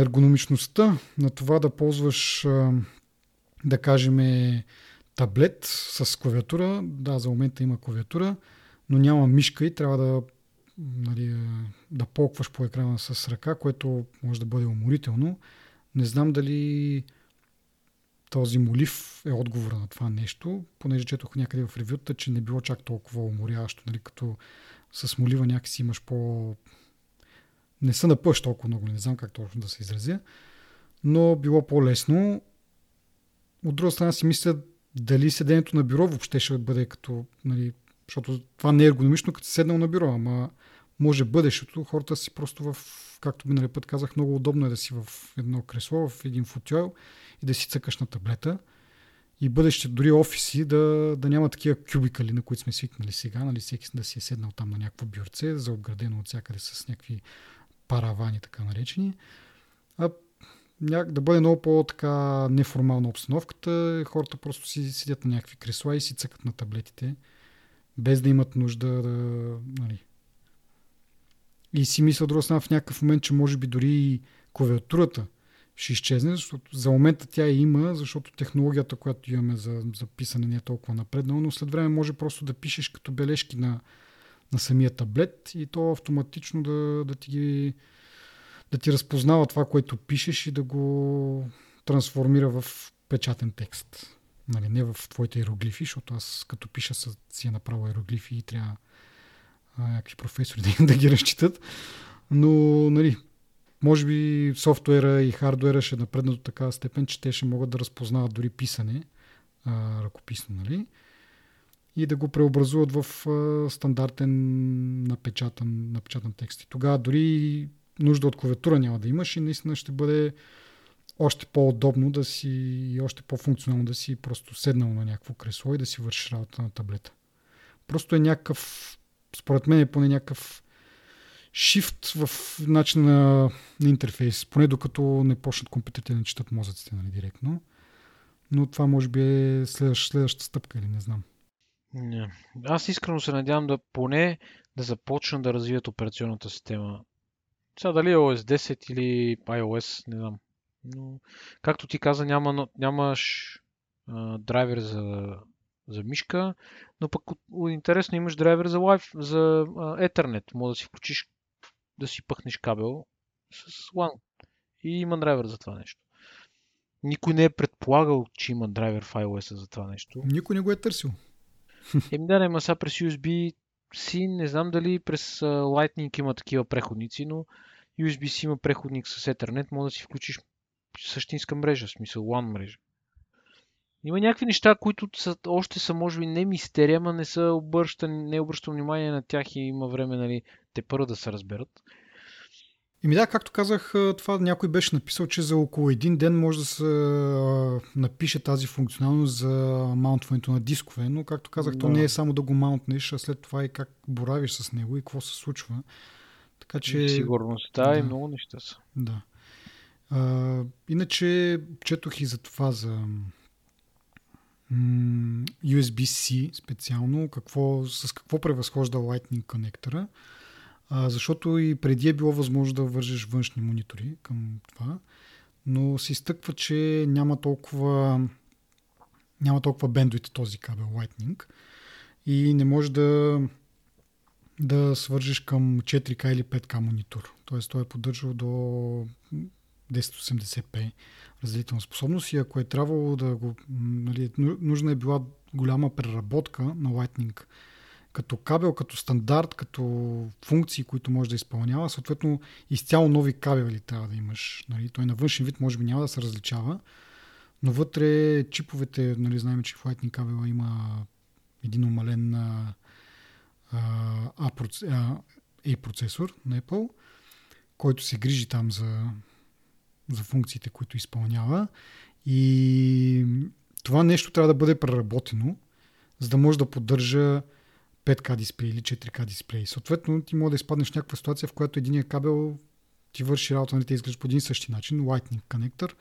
ергономичността на това да ползваш, да кажем, таблет с клавиатура. Да, за момента има клавиатура, но няма мишка и трябва да, нали, да полкваш по екрана с ръка, което може да бъде уморително. Не знам дали този молив е отговор на това нещо, понеже четох някъде в ревюта, че не било чак толкова уморяващо, нали, като с молива някакси имаш по... Не са напъш толкова много, не знам как точно да се изразя, но било по-лесно. От друга страна си мисля дали седенето на бюро въобще ще бъде като, нали, защото това не е ергономично, като си седнал на бюро, ама може бъдещето, хората си просто в, както миналия път казах, много удобно е да си в едно кресло, в един футюел и да си цъкаш на таблета. И бъдеще дори офиси да, да няма такива кюбикали, на които сме свикнали сега, нали, всеки да си е седнал там на някакво бюрце, заобградено от всякъде с някакви паравани, така наречени. А да бъде много по-така неформална обстановката, хората просто си седят на някакви кресла и си цъкат на таблетите, без да имат нужда да... Нали. И си мисля друга страна в някакъв момент, че може би дори и клавиатурата ще изчезне, защото за момента тя има, защото технологията, която имаме за, за писане не е толкова напреднала, но след време може просто да пишеш като бележки на, на самия таблет и то автоматично да, да ти ги да ти разпознава това, което пишеш и да го трансформира в печатен текст. Нали, не в твоите иероглифи, защото аз като пиша си е направо иероглифи и трябва някакви професори (laughs) да, да ги разчитат. Но, нали, може би софтуера и хардуера ще напреднат до такава степен, че те ще могат да разпознават дори писане, а, ръкописно, нали? И да го преобразуват в а, стандартен напечатан, напечатан текст. И тогава дори нужда от клавиатура няма да имаш и наистина ще бъде още по-удобно да си и още по-функционално да си просто седнал на някакво кресло и да си вършиш работа на таблета. Просто е някакъв, според мен е поне някакъв шифт в начин на, на интерфейс, поне докато не почнат компютрите да четат мозъците нали, директно. Но това може би е следващ, следващата стъпка или не знам. Не. Аз искрено се надявам да поне да започнат да развият операционната система. Сега дали е OS 10 или iOS, не знам. Но, както ти каза, няма, нямаш а, драйвер за, за мишка, но пък интересно имаш драйвер за, Wi-Fi, за а, Ethernet. Може да си включиш да си пъхнеш кабел с LAN. И има драйвер за това нещо. Никой не е предполагал, че има драйвер в iOS за това нещо. Никой не го е търсил. (laughs) Еми да, има сега през USB C, не знам дали през Lightning има такива преходници, но USB-C има преходник с Ethernet, може да си включиш същинска мрежа, в смисъл LAN мрежа. Има някакви неща, които са, още са, може би, не мистерия, ама не са обръщани, не обръщам внимание на тях и има време, нали, те първо да се разберат. Ими да, както казах, това някой беше написал, че за около един ден може да се напише тази функционалност за маунтването на дискове, но както казах, да. то не е само да го маунтнеш, а след това и как боравиш с него и какво се случва. Така че... Сигурността да, и много неща са. Да. А, иначе четох и за това, за USB-C специално, какво, с какво превъзхожда Lightning конектора, защото и преди е било възможно да вържеш външни монитори към това, но се изтъква, че няма толкова няма толкова бендвит този кабел Lightning и не може да да свържиш към 4К или 5К монитор. Тоест той е поддържал до 1080p разделителна способност и ако е трябвало да го... Нали, нужна е била голяма преработка на Lightning като кабел, като стандарт, като функции, които може да изпълнява. Съответно, изцяло нови кабели трябва да имаш. Нали? Той на външен вид може би няма да се различава, но вътре чиповете, нали, знаем, че в Lightning кабела има един умален а, а, A процесор на Apple, който се грижи там за, за функциите, които изпълнява. И това нещо трябва да бъде преработено, за да може да поддържа 5К дисплей или 4К дисплей. Съответно, ти може да изпаднеш в някаква ситуация, в която единия кабел ти върши работа, нали, те изглежда по един същи начин, Lightning коннектор,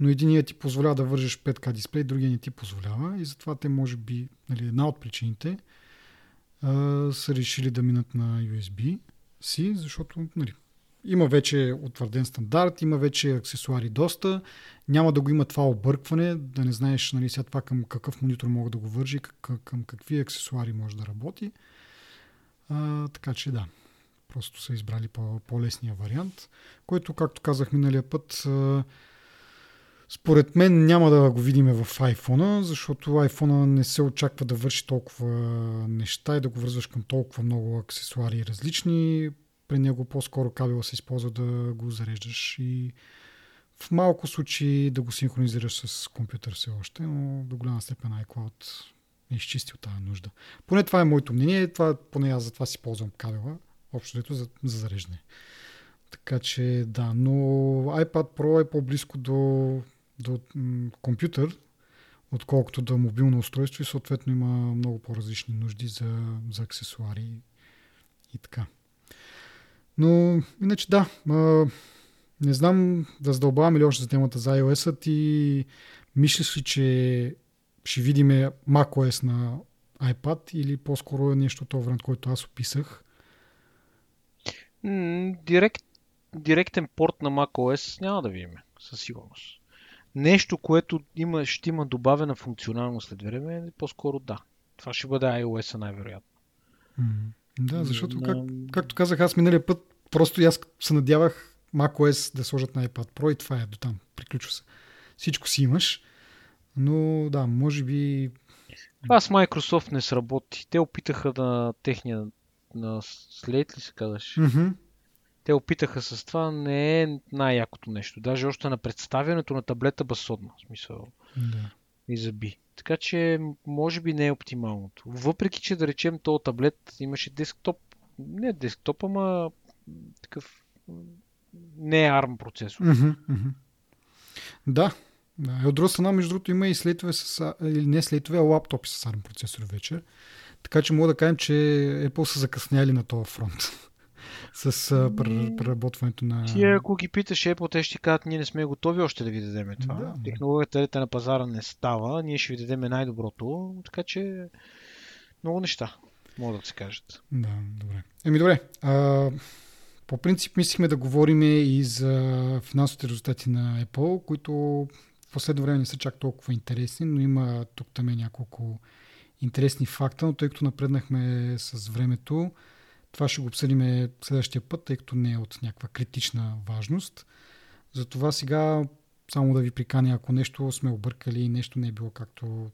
но единият ти позволява да вържеш 5К дисплей, другия не ти позволява и затова те може би, нали, една от причините а, са решили да минат на USB-C, защото нали, има вече утвърден стандарт, има вече аксесуари доста, няма да го има това объркване, да не знаеш нали, сега това към какъв монитор мога да го вържи, към, към какви аксесуари може да работи. А, така че да, просто са избрали по- по-лесния вариант, който, както казах миналия път, според мен няма да го видим в iPhone, защото iPhone не се очаква да върши толкова неща и да го връзваш към толкова много аксесуари различни при него по-скоро кабела се използва да го зареждаш и в малко случаи да го синхронизираш с компютър все още, но до голяма степен iCloud е изчистил тази нужда. Поне това е моето мнение, това, поне аз за това си ползвам кабела, общо дето за, за зареждане. Така че да, но iPad Pro е по-близко до, до м- компютър, отколкото до мобилно устройство и съответно има много по-различни нужди за, за аксесуари и така. Но иначе да, а, не знам да задълбаваме ли още за темата за iOS-а. Ти мислиш ли, че ще видим macOS на iPad или по-скоро е нещо това вариант, който аз описах? Директ, директен порт на macOS няма да видим, със сигурност. Нещо, което има, ще има добавена функционалност след време, по-скоро да. Това ще бъде iOS най-вероятно. Mm. Да, защото, как, както казах аз миналия път, просто аз се надявах macOS да сложат на iPad Pro и това е до там. Приключва се. Всичко си имаш. Но да, може би... Това с Microsoft не сработи. Те опитаха да техния на след ли се казваш? Mm-hmm. Те опитаха с това, не е най-якото нещо. Даже още на представянето на таблета басодна. В смисъл. Да. И заби. Така че, може би не е оптималното. Въпреки, че да речем, този таблет имаше десктоп. Не десктоп, ама такъв не е ARM процесор. Mm-hmm, mm-hmm. Да. да. От друга страна, между другото, има и слейтове с, или не слейтове, а лаптопи с ARM процесор вече. Така че мога да кажем, че Apple са закъсняли на този фронт. С а, преработването на... Ти ако ги питаш Apple, те ще кажат, ние не сме готови още да ви дадем това. Да, Технологията на пазара не става, ние ще ви дадем най-доброто, така че много неща могат да се кажат. Да, добре. Еми добре. А, по принцип мислихме да говорим и за финансовите резултати на Apple, които в последно време не са чак толкова интересни, но има тук там няколко интересни факта, но тъй като напреднахме с времето, това ще го обсъдим следващия път, тъй като не е от някаква критична важност. Затова сега само да ви приканя, ако нещо сме объркали, нещо не е било както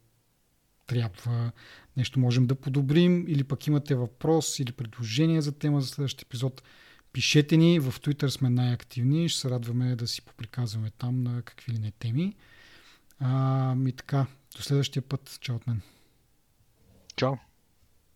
трябва, нещо можем да подобрим или пък имате въпрос или предложение за тема за следващия епизод, Пишете ни, в Twitter сме най-активни, ще се радваме да си поприказваме там на какви ли не теми. А, и така, до следващия път. Чао от мен. Чао.